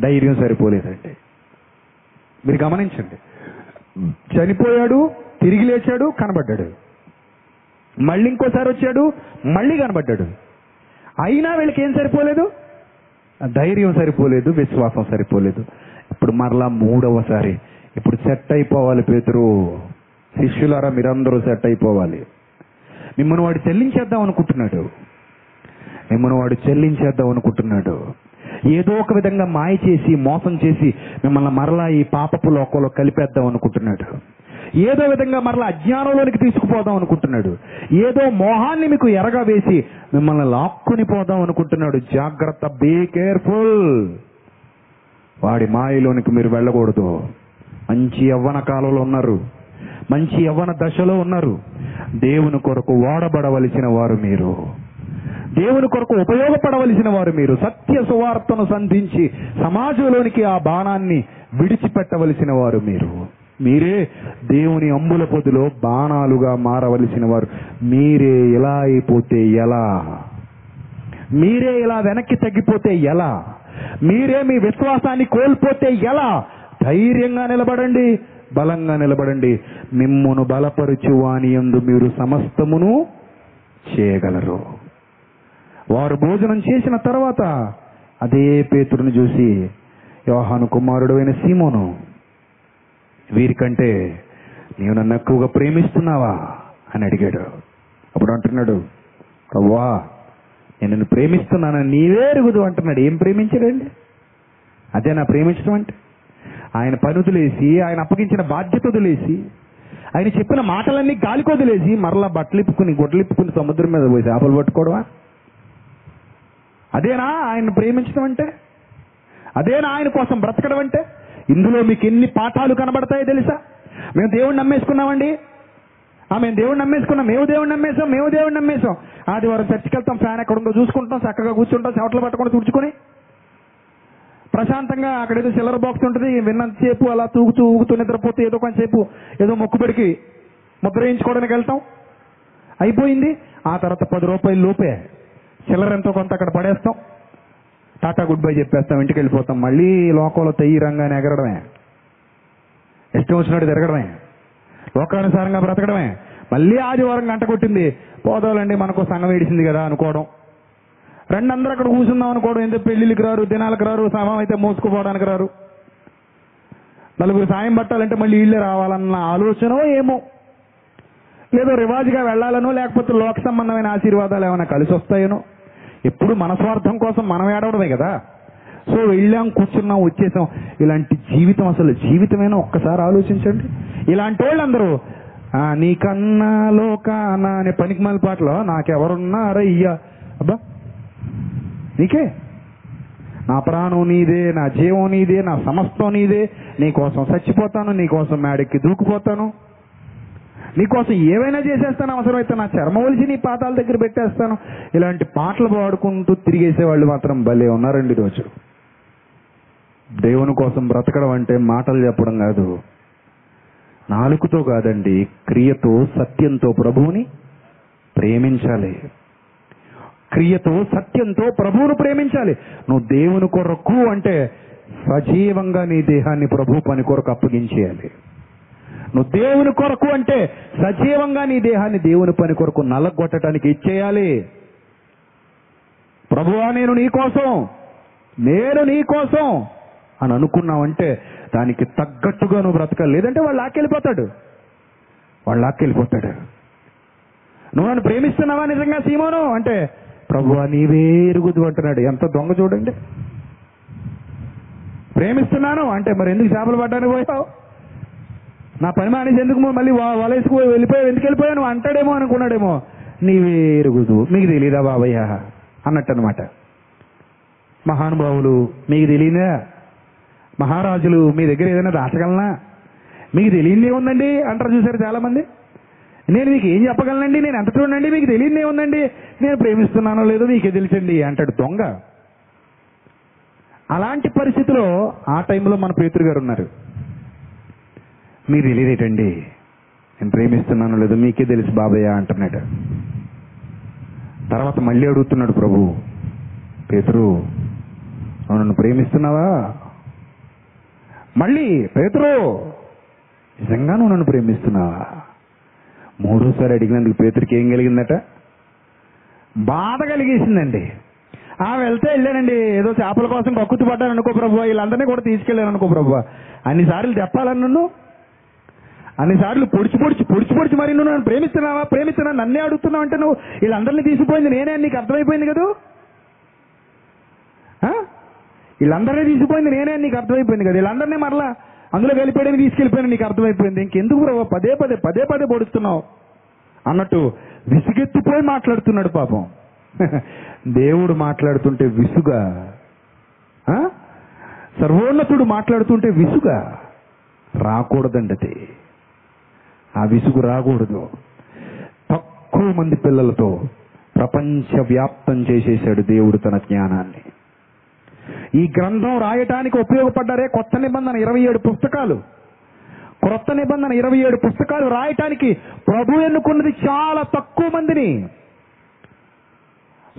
Speaker 1: ధైర్యం సరిపోలేదండి మీరు గమనించండి. చనిపోయాడు తిరిగి లేచాడు కనబడ్డాడు. మళ్ళీ ఇంకోసారి వచ్చాడు మళ్ళీ కనబడ్డాడు. అయినా వీళ్ళకి ఏం సరిపోలేదు? ధైర్యం సరిపోలేదు విశ్వాసం సరిపోలేదు. ఇప్పుడు మరలా మూడవసారి ఇప్పుడు సెట్ అయిపోవాలి పేతురు. శిష్యులారా మీరందరూ సెట్ అయిపోవాలి. మిమ్మల్ని వాడు చెల్లించేద్దాం అనుకుంటున్నాడు. మిమ్మల్ని వాడు చెల్లించేద్దాం అనుకుంటున్నాడు. ఏదో ఒక విధంగా మాయ చేసి మోసం చేసి మిమ్మల్ని మరలా ఈ పాపపు లోకంలో కలిపేద్దాం అనుకుంటున్నాడు. ఏదో విధంగా మరలా అజ్ఞానంలోనికి తీసుకుపోదాం అనుకుంటున్నాడు. ఏదో మోహాన్ని మీకు ఎరగా వేసి మిమ్మల్ని లాక్కుని పోదాం అనుకుంటున్నాడు. జాగ్రత్త బీ కేర్ఫుల్ వాడి మాయలోనికి మీరు వెళ్ళకూడదు. మంచి యవ్వన కాలంలో ఉన్నారు. మంచి యవ్వన దశలో ఉన్నారు. దేవుని కొరకు వాడబడవలసిన వారు మీరు. దేవుని కొరకు ఉపయోగపడవలసిన వారు మీరు. సత్య సువార్తను సంధించి సమాజంలోనికి ఆ బాణాన్ని విడిచిపెట్టవలసిన వారు మీరు. మీరే దేవుని అంబుల పొదిలో బాణాలుగా మారవలసిన వారు మీరే ఇలా అయిపోతే ఎలా? మీరే ఇలా వెనక్కి తగ్గిపోతే ఎలా? మీరే మీ విశ్వాసాన్ని కోల్పోతే ఎలా? ధైర్యంగా నిలబడండి బలంగా నిలబడండి. మిమ్మును బలపరుచు వాని యందు మీరు సమస్తమును చేయగలరు. వారు భోజనం చేసిన తర్వాత అదే పేతుడిని చూసి యోహాను కుమారుడు అయిన సీమోను వీరికంటే నీవు నన్ను ఎక్కువగా ప్రేమిస్తున్నావా? అని అడిగాడు. అప్పుడు అంటున్నాడు అవ్వా నేను నిన్ను ప్రేమిస్తున్నాను నీవే ఎరుగుదు అంటున్నాడు. ఏం ప్రేమించాడండి? అదే నా ప్రేమించడం అంటే? ఆయన పని వదిలేసి ఆయన అప్పగించిన బాధ్యత వదిలేసి ఆయన చెప్పిన మాటలన్నీ గాలికి వదిలేసి మరలా బట్టలిప్పుకుని గొడ్లిప్పుకుని సముద్రం మీద పోయి చేపలు పట్టుకోవడమా? అదేనా ఆయన ప్రేమించడం అంటే? అదేనా ఆయన కోసం బ్రతకడం అంటే? ఇందులో మీకు ఎన్ని పాఠాలు కనబడతాయో తెలుసా? మేము దేవుణ్ణి నమ్మేసుకున్నామండి. ఆ మేము దేవుణ్ణి నమ్మేసుకున్నాం. మేము దేవుణ్ణి నమ్మేసాం మేము దేవుణ్ణి నమ్మేసాం ఆదివారం చర్చికి వెళ్తాం ఫ్యాన్ ఎక్కడ ఉందో చూసుకుంటాం చక్కగా కూర్చుంటాం చెవట్లు పట్టుకుని తుడుచుకొని. ప్రశాంతంగా అక్కడ ఏదో చిల్లర బాక్స్ ఉంటుంది విన్నంతసేపు అలా తూగుతూ ఊగుతూ నిద్రపోతే ఏదో కొంచెంసేపు ఏదో మొక్కుబడికి ముద్ర వేయించుకోవడానికి వెళ్తాం. అయిపోయింది. ఆ తర్వాత పది రూపాయలు లోపే. చిల్లర ఎంతో కొంత అక్కడ పడేస్తాం. టాటా గుడ్ బై చెప్పేస్తాం ఇంటికి వెళ్ళిపోతాం. మళ్ళీ లోకంలో తెయ్యి రంగానే ఎగరడమే. ఇష్టం వచ్చినట్టు తిరగడమే. లోకానుసారంగా బ్రతకడమే. మళ్ళీ ఆదివారం గంట కొట్టింది. పోదాలండి మనకు సంఘం ఏడిసింది కదా అనుకోవడం. రెండు అందరూ అక్కడ కూర్చుందాం అనుకోవడం. ఎందుకు పెళ్ళిళ్ళకి రారు దినాలకు రారు సమం అయితే మోసుకుపోవడానికి రారు. నలుగురు సాయం పట్టాలంటే మళ్ళీ వీళ్ళే రావాలన్న ఆలోచనో ఏమో. లేదో రివాజ్గా వెళ్ళాలనో లేకపోతే లోక సంబంధమైన ఆశీర్వాదాలు ఏమైనా కలిసి వస్తాయనో ఎప్పుడు మన స్వార్థం కోసం మనం ఏడవడమే కదా. సో వెళ్ళాం కూర్చున్నాం వచ్చేసాం. ఇలాంటి జీవితం అసలు జీవితమైనా? ఒక్కసారి ఆలోచించండి. ఇలాంటి వాళ్ళందరూ నీకన్నా లోకానా అనే పనికిమాల పాటలో నాకెవరున్నారయ్యా? అబ్బా నీకే. నా ప్రాణం నీదే నా జీవం నీదే నా సమస్తం నీదే. నీకోసం చచ్చిపోతాను నీకోసం మేడెక్కి దూకిపోతాను. నీకోసం ఏవైనా చేసేస్తాను అవసరమైతే నా చర్మ ఒలిచి నీ పాతాల దగ్గర పెట్టేస్తాను. ఇలాంటి పాటలు పాడుకుంటూ తిరిగేసే వాళ్ళు మాత్రం భలే ఉన్నారండి రోజు దేవుని కోసం బ్రతకడం అంటే మాటలు చెప్పడం కాదు. నాలుగుతో కాదండి క్రియతో సత్యంతో ప్రభువుని ప్రేమించాలి. క్రియతో సత్యంతో ప్రభువును ప్రేమించాలి. నువ్వు దేవుని కొరకు అంటే సజీవంగా నీ దేహాన్ని ప్రభు పని కొరకు అప్పగించేయాలి. నువ్వు దేవుని కొరకు అంటే సజీవంగా నీ దేహాన్ని దేవుని పని కొరకు నలగొట్టడానికి ఇచ్చేయాలి. ప్రభువా నేను నీ కోసం నేను నీ కోసం అని అనుకున్నావంటే దానికి తగ్గట్టుగా నువ్వు బ్రతకాలి. లేదంటే వాళ్ళు లాక్కెళ్ళిపోతాడు. వాళ్ళు లాక్కెళ్ళిపోతాడు. నువ్వు నన్ను ప్రేమిస్తున్నావా నిజంగా సీమోను? అంటే ప్రభువా నీవే ఎరుగుదు అంటున్నాడు. ఎంత దొంగ చూడండి. ప్రేమిస్తున్నాను అంటే మరి ఎందుకు చేపలు పడ్డానికి పోయావు? నా పని మానేసి ఎందుకు మళ్ళీ వా- వలేసుకు వెళ్ళిపోయావు ఎందుకు వెళ్ళిపోయావు? నువ్వు అంటాడేమో అనుకున్నాడేమో. నీవే గుజువు. మీకు తెలియదా బాబయ్య? అన్నట్టు అనమాట మహానుభావులు మీకు తెలియదా మహారాజులు మీ దగ్గర ఏదైనా దాచగలనా? మీకు తెలియదే ఉందండి? అంటారు చూసారు చాలామంది. నేను మీకు ఏం చెప్పగలనండి? నేను ఎంత చూడండి? మీకు తెలియదే ఉందండి? నేను ప్రేమిస్తున్నానో లేదో మీకే తెలిసండి అంటాడు దొంగ. అలాంటి పరిస్థితిలో ఆ టైంలో మన పేతురు గారు ఉన్నారు. మీరు తెలియదేటండి నేను ప్రేమిస్తున్నాను లేదో మీకే తెలుసు బాబయ్య అంటున్నాడు. తర్వాత మళ్ళీ అడుగుతున్నాడు ప్రభు పేతురు నువ్వు నన్ను ప్రేమిస్తున్నావా? మళ్ళీ పేతురు నిజంగా నువ్వు నన్ను ప్రేమిస్తున్నావా? మూడోసారి అడిగినందుకు పేతురికి ఏం కలిగిందట? బాధ కలిగేసిందండి. ఆ వెళ్తే వెళ్ళానండి. ఏదో చేపల కోసం కక్కుతు పడ్డాను అనుకో ప్రభు వీళ్ళందరినీ కూడా తీసుకెళ్ళాను అనుకో ప్రభు అన్నిసార్లు చెప్పాలని నన్ను అన్నిసార్లు పొడిచి పొడిచి పొడిచి పొడిచి మరి నువ్వు నన్ను ప్రేమిస్తున్నావా ప్రేమిస్తున్నా నన్నే అడుగుతున్నావు అంటే నువ్వు వీళ్ళందరినీ తీసిపోయింది నేనే నీకు అర్థమైపోయింది కదా? ఆ? వీళ్ళందరినీ తీసుకుపోయింది నేనే నీకు అర్థమైపోయింది కదా. వీళ్ళందరినీ మరలా అందులో వెళ్ళిపోయాడని తీసుకెళ్ళిపోయాను నీకు అర్థమైపోయింది. ఇంకెందుకు ప్రభు పదే పదే పదే పదే పొడుస్తున్నావు. అన్నట్టు విసుగెత్తిపోయి మాట్లాడుతున్నాడు పాపం. దేవుడు మాట్లాడుతుంటే విసుగా. ఆ? సర్వోన్నతుడు మాట్లాడుతుంటే విసుగా. రాకూడదండి అది ఆ విసుగు రాకూడదు. తక్కువ మంది పిల్లలతో ప్రపంచ వ్యాప్తం చేసేశాడు దేవుడు తన జ్ఞానాన్ని. ఈ గ్రంథం రాయటానికి ఉపయోగపడ్డారే కొత్త నిబంధన ఇరవై ఏడు పుస్తకాలు. క్రొత్త నిబంధన ఇరవై ఏడు పుస్తకాలు రాయటానికి ప్రభు ఎన్నుకున్నది చాలా తక్కువ మందిని.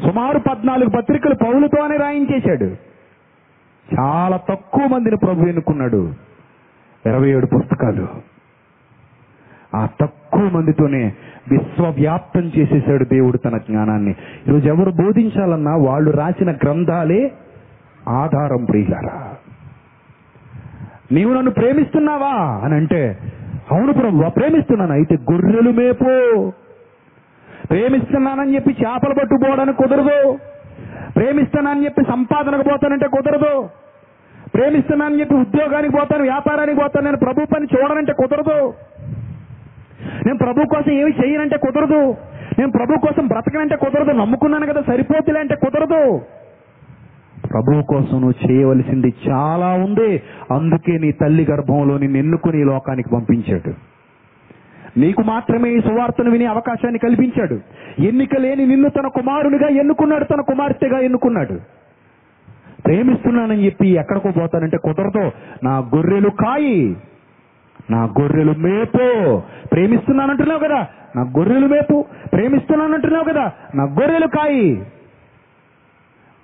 Speaker 1: సుమారు పద్నాలుగు పత్రికలు పౌలుతోనే రాయించేశాడు. చాలా తక్కువ మందిని ప్రభు ఎన్నుకున్నాడు. ఇరవై ఏడు పుస్తకాలు. ఆ తక్కువ మందితోనే విశ్వవ్యాప్తం చేసేసాడు దేవుడు తన జ్ఞానాన్ని. ఈరోజు ఎవరు బోధించాలన్నా వాళ్ళు రాసిన గ్రంథాలే ఆధారం ప్రియులారా. నీవు నన్ను ప్రేమిస్తున్నావా అని అంటే అవును ప్రభు ప్రేమిస్తున్నాను. అయితే గొర్రెలు మేపు. ప్రేమిస్తున్నానని చెప్పి చేపలు పట్టుకోవడానికి కుదరదు. ప్రేమిస్తున్నానని చెప్పి సంపాదనకు పోతానంటే కుదరదు. ప్రేమిస్తున్నానని చెప్పి ఉద్యోగానికి పోతాను వ్యాపారానికి పోతాను నేను ప్రభు పని చూడనంటే కుదరదు. నేను ప్రభు కోసం ఏమి చేయనంటే కుదరదు. నేను ప్రభు కోసం బ్రతకనంటే కుదరదు. నమ్ముకున్నాను కదా సరిపోతులే అంటే కుదరదు. ప్రభువు కోసం నువ్వు చేయవలసింది చాలా ఉంది. అందుకే నీ తల్లి గర్భంలో నిన్ను ఎన్నుకుని ఈ లోకానికి పంపించాడు. నీకు మాత్రమే ఈ సువార్తను వినే అవకాశాన్ని కల్పించాడు. ఎన్నిక లేని నిన్ను తన కుమారునిగా ఎన్నుకున్నాడు తన కుమార్తెగా ఎన్నుకున్నాడు. ప్రేమిస్తున్నానని చెప్పి ఎక్కడికో పోతానంటే కుదరదు. నా గొర్రెలు కాయి. నా గొర్రెలు మేపు. ప్రేమిస్తున్నానంటున్నావు కదా నా గొర్రెలు మేపు. ప్రేమిస్తున్నానంటున్నావు కదా నా గొర్రెలు కాయి.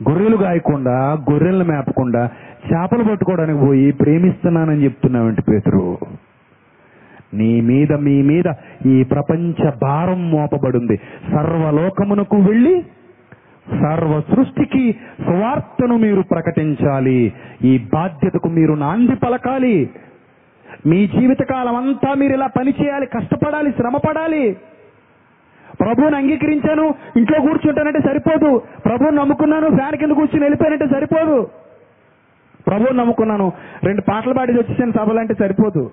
Speaker 1: గొర్రెలు కాయకుండా గొర్రెలను మేపకుండా చేపలు పట్టుకోవడానికి పోయి ప్రేమిస్తున్నానని చెప్తున్నావంటి పేతురు? నీ మీద మీ మీద ఈ ప్రపంచ భారం మోపబడింది. సర్వలోకమునకు వెళ్ళి సర్వ సృష్టికి సువార్తను మీరు ప్రకటించాలి. ఈ బాధ్యతకు మీరు నాంది పలకాలి. మీ జీవితకాలం అంతా మీరు ఇలా పని చేయాలి కష్టపడాలి శ్రమపడాలి. ప్రభువుని అంగీకరించాను ఇంట్లో కూర్చుంటానంటే సరిపోదు. ప్రభువుని నమ్ముకున్నాను ఫ్యాన్ కింద కూర్చుని వెళ్ళిపోయానంటే సరిపోదు. ప్రభువుని నమ్ముకున్నాను రెండు పాటలు పాడి వచ్చేసాను సభలంటే సరిపోదు.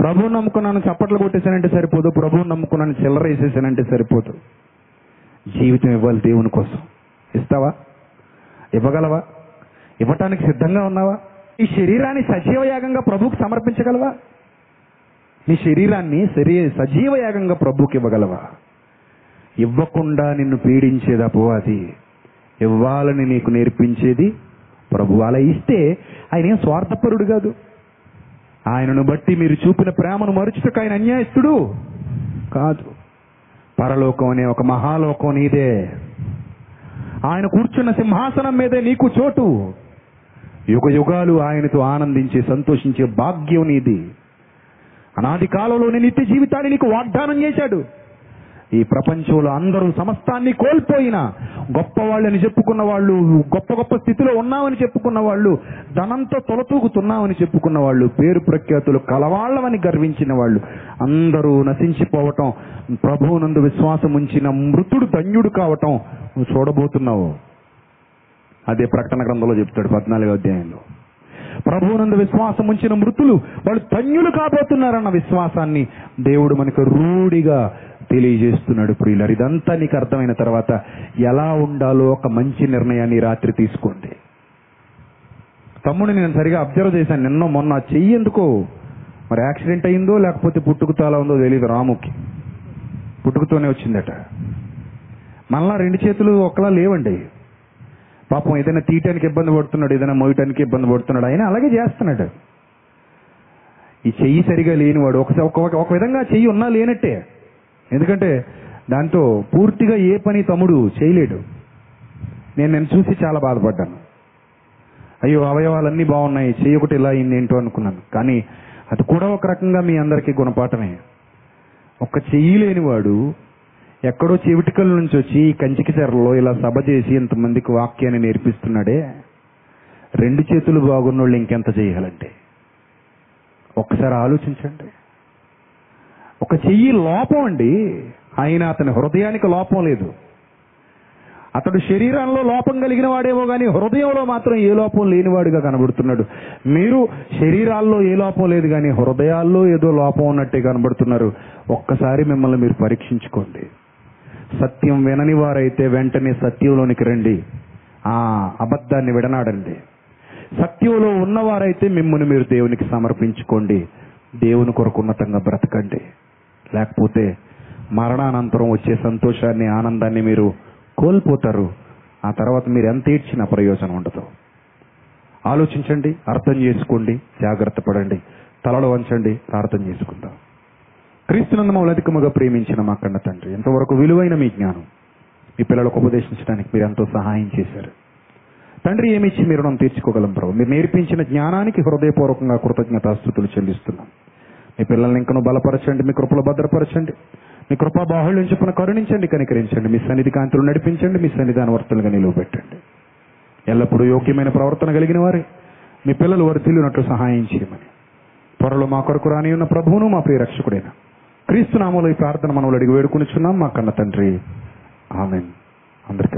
Speaker 1: ప్రభువుని నమ్ముకున్నాను చప్పట్లు కొట్టేశానంటే సరిపోదు. ప్రభువుని నమ్ముకున్నాను చిల్లర వేసేసానంటే సరిపోదు. జీవితం ఇవ్వాలి దేవుని కోసం. ఇస్తావా? ఇవ్వగలవా? ఇవ్వటానికి సిద్ధంగా ఉన్నావా? ఈ శరీరాన్ని సజీవయాగంగా ప్రభువుకు సమర్పించగలవా? నీ శరీరాన్ని శరీ సజీవయాగంగా ప్రభువుకి ఇవ్వగలవా? ఇవ్వకుండా నిన్ను పీడించేది అపవాది. ఇవ్వాలని నీకు నేర్పించేది ప్రభు. అలా ఇస్తే ఆయన ఏం స్వార్థపరుడు కాదు. ఆయనను బట్టి మీరు చూపిన ప్రేమను మరుచుటకు ఆయన అన్యాయస్తుడు కాదు. పరలోకం అనే ఒక మహాలోకం నీదే. ఆయన కూర్చున్న సింహాసనం మీదే నీకు చోటు. యుగ యుగాలు ఆయనతో ఆనందించే సంతోషించే భాగ్యం నీది. అనాది కాలంలోనే నిత్య జీవితాన్ని నీకు వాగ్దానం చేశాడు. ఈ ప్రపంచంలో అందరూ సమస్తాన్ని కోల్పోయిన గొప్ప వాళ్ళని చెప్పుకున్న వాళ్ళు గొప్ప గొప్ప స్థితిలో ఉన్నామని చెప్పుకున్న వాళ్ళు ధనంతో తొలతూగుతున్నామని చెప్పుకున్న వాళ్ళు పేరు ప్రఖ్యాతులు కలవాళ్ళమని గర్వించిన వాళ్ళు అందరూ నశించిపోవటం ప్రభువునందు విశ్వాసం ఉంచిన మృతుడు ధన్యుడు కావటం నువ్వు చూడబోతున్నావు. అదే ప్రకటన గ్రంథంలో చెప్తాడు పద్నాలుగో అధ్యాయంలో. ప్రభువునందు విశ్వాసం ఉంచిన మృతులు వాళ్ళు ధన్యులు కాబోతున్నారన్న విశ్వాసాన్ని దేవుడు మనకు రూఢిగా తెలియజేస్తున్నాడు ప్రియులర్. ఇదంతా నీకు అర్థమైన తర్వాత ఎలా ఉండాలో ఒక మంచి నిర్ణయాన్ని రాత్రి తీసుకోండి. తమ్ముడిని నేను సరిగా అబ్జర్వ్ చేశాను. నిన్న మొన్న ఆ చెయ్యి ఎందుకో? మరి యాక్సిడెంట్ అయిందో లేకపోతే పుట్టుకుతో అలా ఉందో తెలియదు రాముకి. పుట్టుకతోనే వచ్చిందట. మళ్ళా రెండు చేతులు ఒకలా లేవండి. పాపం ఏదైనా తీయటానికి ఇబ్బంది పడుతున్నాడు ఏదైనా మోయటానికి ఇబ్బంది పడుతున్నాడు ఆయన అలాగే చేస్తున్నాడు. ఈ చెయ్యి సరిగా లేనివాడు ఒకసారి ఒక- ఒక విధంగా చెయ్యి ఉన్నా లేనట్టే. ఎందుకంటే దాంతో పూర్తిగా ఏ పని తమ్ముడు చేయలేడు. నేను నేను చూసి చాలా బాధపడ్డాను. అయ్యో అవయవాలన్నీ బాగున్నాయి చెయ్యి ఒకటి ఇలా అయింది ఏంటో అనుకున్నాను. కానీ అది కూడా ఒక రకంగా మీ అందరికీ గుణపాఠమే. ఒక్క చెయ్యి లేనివాడు ఎక్కడో చెవిటికల నుంచి వచ్చి ఈ కంచికి చెరలో ఇలా సభ చేసి ఇంతమందికి వాక్యాన్ని నేర్పిస్తున్నాడే రెండు చేతులు బాగున్నోళ్ళు ఇంకెంత చేయాలంటే ఒకసారి ఆలోచించండి. ఒక చెయ్యి లోపం అండి. ఆయన అతని హృదయానికి లోపం లేదు. అతడు శరీరంలో లోపం కలిగిన వాడేమో కానీ హృదయంలో మాత్రం ఏ లోపం లేనివాడుగా కనబడుతున్నాడు. మీరు శరీరాల్లో ఏ లోపం లేదు కానీ హృదయాల్లో ఏదో లోపం ఉన్నట్టే కనబడుతున్నారు. ఒక్కసారి మిమ్మల్ని మీరు పరీక్షించుకోండి. సత్యం వినని వారైతే వెంటనే సత్యంలోనికి రండి. ఆ అబద్ధాన్ని విడనాడండి. సత్యంలో ఉన్నవారైతే మిమ్మల్ని మీరు దేవునికి సమర్పించుకోండి. దేవుని కొరకు ఉన్నతంగా బ్రతకండి. లేకపోతే మరణానంతరం వచ్చే సంతోషాన్ని ఆనందాన్ని మీరు కోల్పోతారు. ఆ తర్వాత మీరు ఎంత ఇచ్చినా ప్రయోజనం ఉండదు. ఆలోచించండి అర్థం చేసుకోండి జాగ్రత్త పడండి తలలో వంచండి ప్రార్థన చేసుకుందాం. క్రీస్తునందు మమ్మల్ని అధికముగా ప్రేమించిన మా కన్న తండ్రి. ఎంతవరకు విలువైన మీ జ్ఞానం. మీ పిల్లలకు ఉపదేశించడానికి మీరు ఎంతో సహాయం చేశారు. తండ్రి ఏమిచ్చి మీరు మనం తీర్చుకోగలం ప్రభు? మీరు నేర్పించిన జ్ఞానానికి హృదయపూర్వకంగా కృతజ్ఞతాస్థుతులు చెల్లిస్తున్నాం. మీ పిల్లల్ని ఇంకను బలపరచండి మీ కృపలు భద్రపరచండి. మీ కృపా బాహుళ్యం చొప్పున కరుణించండి కనికరించండి. మీ సన్నిధి కాంతులు నడిపించండి మీ సన్నిధానవర్తలుగా నిలువబెట్టండి. ఎల్లప్పుడూ యోగ్యమైన ప్రవర్తన కలిగిన వారే. మీ పిల్లలు వారు తెలియనట్లు సహాయం చేయమని. త్వరలో మా కొరకు రాని ఉన్న ప్రభువును మా ప్రియ రక్షకుడైనా క్రీస్తు నామంలో ఈ ప్రార్థన మనవులు అడిగి వేడుకునిచున్నాం. మా కన్న తండ్రి. ఆమెన్. అందరికీ